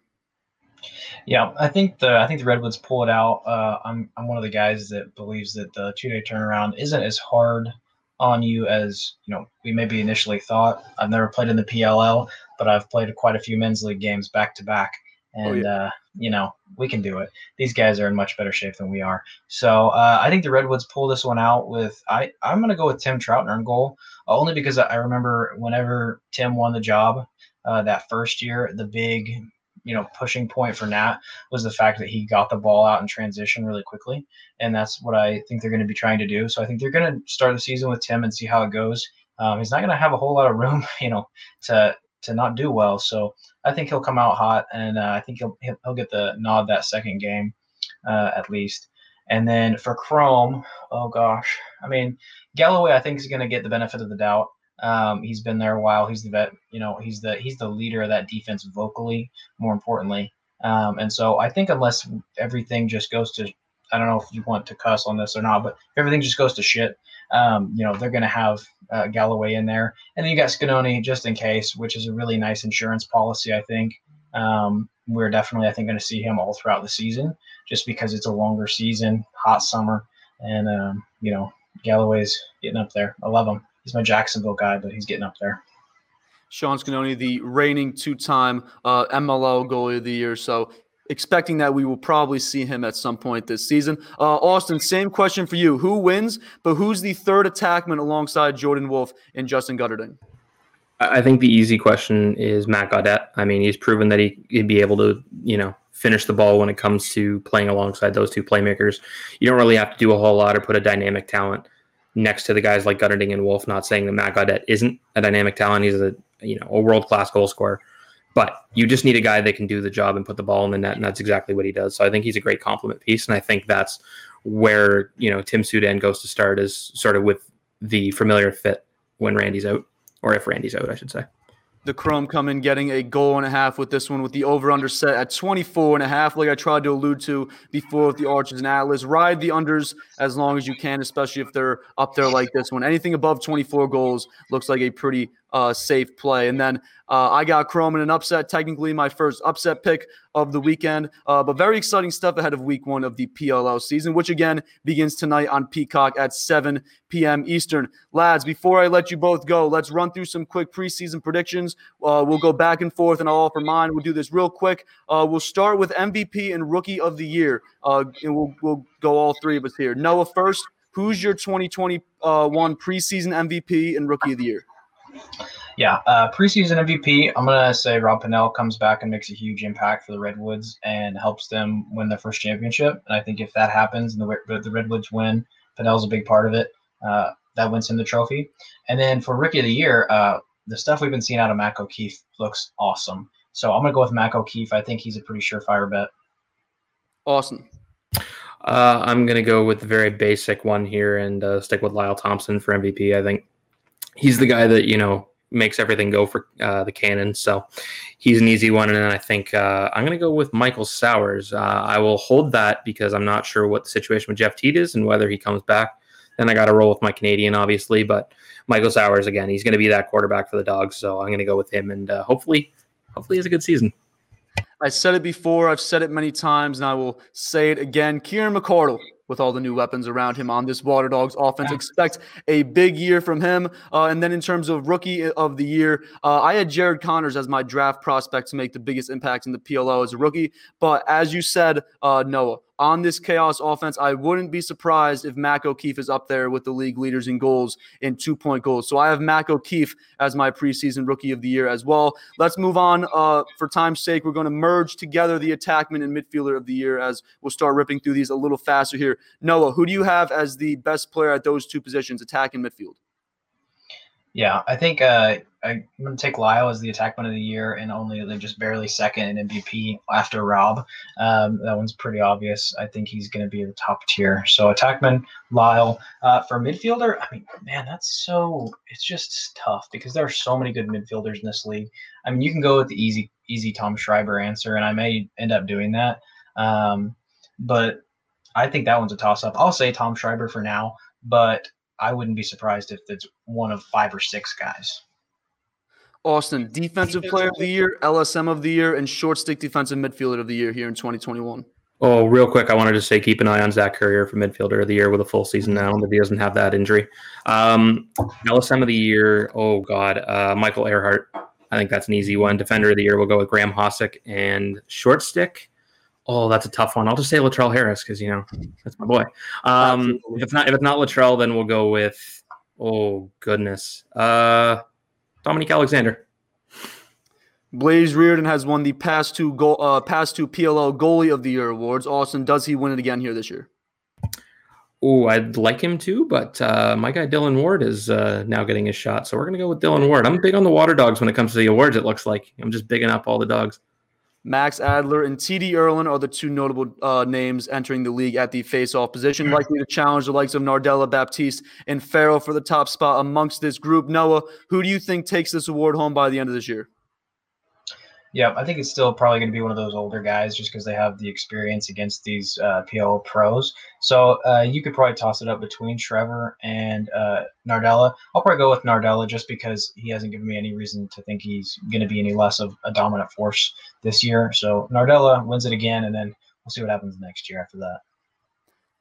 [SPEAKER 5] Yeah, I think the I think the Redwoods pull it out. Uh, I'm I'm one of the guys that believes that the two day turnaround isn't as hard on you as you know we maybe initially thought. I've never played in the PLL, but I've played quite a few men's league games back to back, and oh, yeah. uh, you know we can do it. These guys are in much better shape than we are. So uh, I think the Redwoods pull this one out with I I'm gonna go with Tim Troutner in goal, only because I remember whenever Tim won the job uh, that first year, the big you know pushing point for Nat was the fact that he got the ball out in transition really quickly, and that's what I think they're going to be trying to do. So I think they're going to start the season with Tim and see how it goes. Um, he's not going to have a whole lot of room, you know, to to not do well. So I think he'll come out hot, and uh, I think he'll he'll get the nod that second game, uh, at least. And then for Chrome, oh gosh, I mean Galloway, I think is going to get the benefit of the doubt. Um, he's been there a while. He's the vet. You know, he's the he's the leader of that defense vocally. More importantly, um, and so I think unless everything just goes to, I don't know if you want to cuss on this or not, but if everything just goes to shit, um, you know, they're going to have uh, Galloway in there, and then you got Sconone just in case, which is a really nice insurance policy. I think um, we're definitely, I think, going to see him all throughout the season, just because it's a longer season, hot summer, and um, you know, Galloway's getting up there. I love him he's my Jacksonville guy, but he's getting up there.
[SPEAKER 2] Sean Sconone, the reigning two-time uh, MLL goalie of the year. So expecting that we will probably see him at some point this season. Uh, Austin, same question for you. Who wins, but who's the third attackman alongside Jordan Wolf and Justin Guterding?
[SPEAKER 6] I think the easy question is Matt Gaudet. I mean, he's proven that he, he'd be able to, you know, finish the ball when it comes to playing alongside those two playmakers. You don't really have to do a whole lot or put a dynamic talent next to the guys like Guterding and Wolf. Not saying that Matt Gaudet isn't a dynamic talent; he's a you know a world class goal scorer. But you just need a guy that can do the job and put the ball in the net, and that's exactly what he does. So I think he's a great complement piece, and I think that's where you know Tim Soudan goes to start is sort of with the familiar fit when Randy's out, or if Randy's out, I should say
[SPEAKER 2] the Chrome coming getting a goal and a half with this one with the over under set at 24 and a half like I tried to allude to before with the Archers and Atlas. Ride the unders as long as you can especially if they're up there like this one. Anything above 24 goals looks like a pretty uh, safe play. And then uh, I got Chrome in an upset, technically my first upset pick of the weekend. Uh, but very exciting stuff ahead of week one of the PLL season, which again begins tonight on Peacock at 7 p.m. Eastern. Lads, before I let you both go, let's run through some quick preseason predictions. Uh, we'll go back and forth, and I'll offer mine. We'll do this real quick. Uh, we'll start with MVP and Rookie of the Year, uh, and we'll, we'll go all three of us here. Noah first. Who's your 2021 preseason MVP and Rookie of the Year?
[SPEAKER 5] Yeah, uh, preseason MVP. I'm gonna say Rob Pannell comes back and makes a huge impact for the Redwoods and helps them win their first championship. And I think if that happens and the the Redwoods win, Pannell's a big part of it. Uh, that wins him the trophy. And then for Rookie of the Year, uh, the stuff we've been seeing out of Mac O'Keefe looks awesome. So I'm gonna go with Mac O'Keefe. I think he's a pretty surefire bet.
[SPEAKER 2] Awesome.
[SPEAKER 6] Uh, I'm gonna go with the very basic one here and uh, stick with Lyle Thompson for MVP. I think he's the guy that you know makes everything go for uh, the Cannon. So he's an easy one. And then I think uh, I'm going to go with Michael Sowers. Uh, I will hold that because I'm not sure what the situation with Jeff Teat is and whether he comes back. Then I got to roll with my Canadian, obviously. But Michael Sowers, again, he's going to be that quarterback for the Dogs. So I'm going to go with him. And uh, hopefully, hopefully, has a good season.
[SPEAKER 2] I said it before. I've said it many times, and I will say it again. Kieran McArdle with all the new weapons around him on this Water Dogs offense. Expect a big year from him. Uh, and then in terms of rookie of the year, uh, I had Jared Conners as my draft prospect to make the biggest impact in the PLL as a rookie. But as you said, uh, Noah, on this chaos offense, I wouldn't be surprised if Mac O'Keefe is up there with the league leaders in goals in two point goals. So I have Mac O'Keefe as my preseason rookie of the year as well. Let's move on. Uh, for time's sake, we're going to merge together the attackman and midfielder of the year as we'll start ripping through these a little faster here. Noah, who do you have as the best player at those two positions, attack and midfield?
[SPEAKER 5] Yeah, I think uh, I'm going to take Lyle as the attackman of the year and only just barely second in MVP after Rob. Um, that one's pretty obvious. I think he's going to be the top tier. So attackman, Lyle. Uh, for midfielder, I mean, man, that's so, it's just tough because there are so many good midfielders in this league. I mean, you can go with the easy, easy Tom Schreiber answer, and I may end up doing that. Um, but I think that one's a toss up. I'll say Tom Schreiber for now, but I wouldn't be surprised if it's one of five or six guys.
[SPEAKER 2] Austin, defensive player of the year, LSM of the year, and short stick defensive midfielder of the year here in 2021.
[SPEAKER 6] Oh, real quick, I wanted to say keep an eye on Zach Currier for midfielder of the year with a full season now that he doesn't have that injury. Um, LSM of the year, oh God, uh, Michael Ehrhardt. I think that's an easy one. Defender of the year, we'll go with Graeme Hossack and short stick. Oh, that's a tough one. I'll just say Latrell Harris because you know that's my boy. Um, if it's not if it's not Latrell, then we'll go with oh goodness, uh, Dominique Alexander.
[SPEAKER 2] Blaze Riorden has won the past two goal, uh, past two PLL Goalie of the Year awards. Austin, does he win it again here this year?
[SPEAKER 6] Oh, I'd like him to, but uh, my guy Dillon Ward is uh, now getting his shot, so we're gonna go with Dillon Ward. I'm big on the Water Dogs when it comes to the awards. It looks like I'm just bigging up all the dogs.
[SPEAKER 2] Max Adler and TD Ierlan are the two notable uh, names entering the league at the face-off position, likely to challenge the likes of Nardella, Baptiste, and Farrell for the top spot amongst this group. Noah, who do you think takes this award home by the end of this year?
[SPEAKER 5] Yeah, I think it's still probably going to be one of those older guys just because they have the experience against these uh, PL pros. So uh, you could probably toss it up between Trevor and uh, Nardella. I'll probably go with Nardella just because he hasn't given me any reason to think he's going to be any less of a dominant force this year. So Nardella wins it again, and then we'll see what happens next year after that.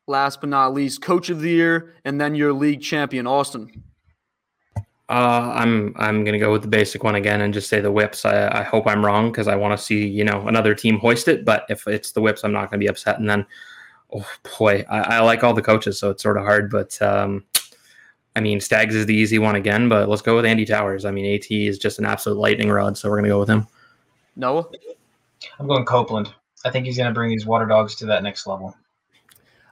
[SPEAKER 2] Last but not least, coach of the year, and then your league champion, Austin.
[SPEAKER 6] Uh, I'm I'm gonna go with the basic one again and just say the whips. I, I hope I'm wrong because I want to see you know another team hoist it. But if it's the whips, I'm not gonna be upset. And then, oh boy, I, I like all the coaches, so it's sort of hard. But um, I mean, Stags is the easy one again. But let's go with Andy Towers. I mean, At is just an absolute lightning rod, so we're gonna go with him.
[SPEAKER 2] Noah,
[SPEAKER 5] I'm going Copelan. I think he's gonna bring these Water Dogs to that next level.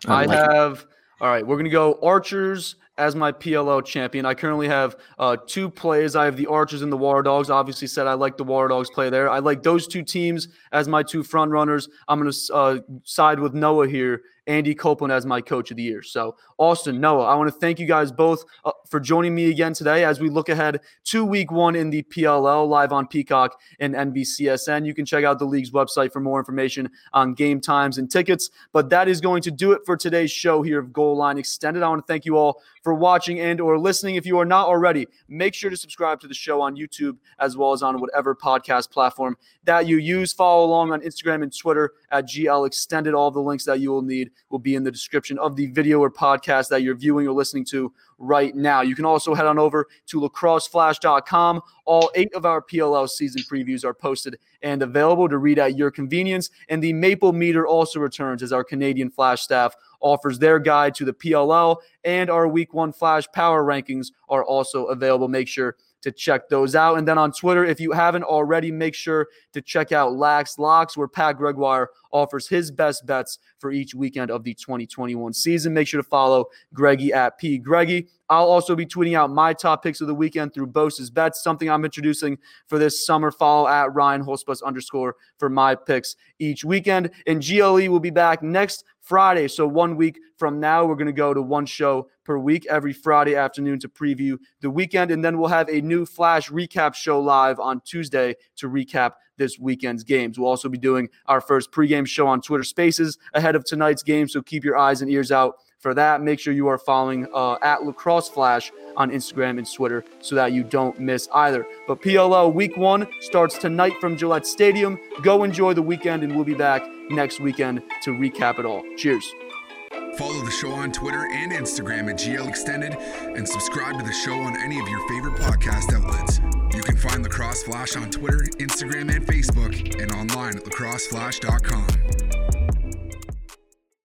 [SPEAKER 2] I, like have. It. All right, we're gonna go Archers as my PLL champion. I currently have uh, two plays. I have the Archers and the Water Dogs. Obviously, said I like the Water Dogs play there. I like those two teams as my two front runners. I'm going to uh, side with Noah here Andy Copelan as my coach of the year. So, Austin, Noah, I want to thank you guys both uh, for joining me again today as we look ahead to week one in the PLL live on Peacock and NBCSN. You can check out the league's website for more information on game times and tickets. But that is going to do it for today's show here of Goal Line Extended. I want to thank you all for watching and or listening. If you are not already, make sure to subscribe to the show on YouTube as well as on whatever podcast platform that you use. Follow along on Instagram and Twitter at GL Extended. All the links that you will need will be in the description of the video or podcast that you're viewing or listening to right now. You can also head on over to lacrosseflash.com. All eight of our PLL season previews are posted and available to read at your convenience. And the Maple Meter also returns as our Canadian Flash staff offers their guide to the PLL, and our Week One Flash Power Rankings are also available. Make sure to check those out. And then on Twitter, if you haven't already, make sure to check out Lax Locks, where Pat Gregoire offers his best bets for each weekend of the 2021 season. Make sure to follow Greggy at P. Greggy. I'll also be tweeting out my top picks of the weekend through Bose's Bets, something I'm introducing for this summer. Follow at Ryan Holzbus underscore for my picks each weekend. And GLE will be back next Friday. So one week from now, we're going to go to one show per week every Friday afternoon to preview the weekend. And then we'll have a new Flash recap show live on Tuesday to recap this weekend's games. We'll also be doing our first pregame show on Twitter Spaces ahead of tonight's game. So keep your eyes and ears out for that. Make sure you are following uh, at Lacrosse Flash on Instagram and Twitter so that you don't miss either. But PLL Week One starts tonight from Gillette Stadium. Go enjoy the weekend, and we'll be back next weekend to recap it all. Cheers.
[SPEAKER 1] Follow the show on Twitter and Instagram at GL Extended and subscribe to the show on any of your favorite podcast outlets. You can find Lacrosse Flash on Twitter, Instagram, and Facebook, and online at lacrosseflash.com.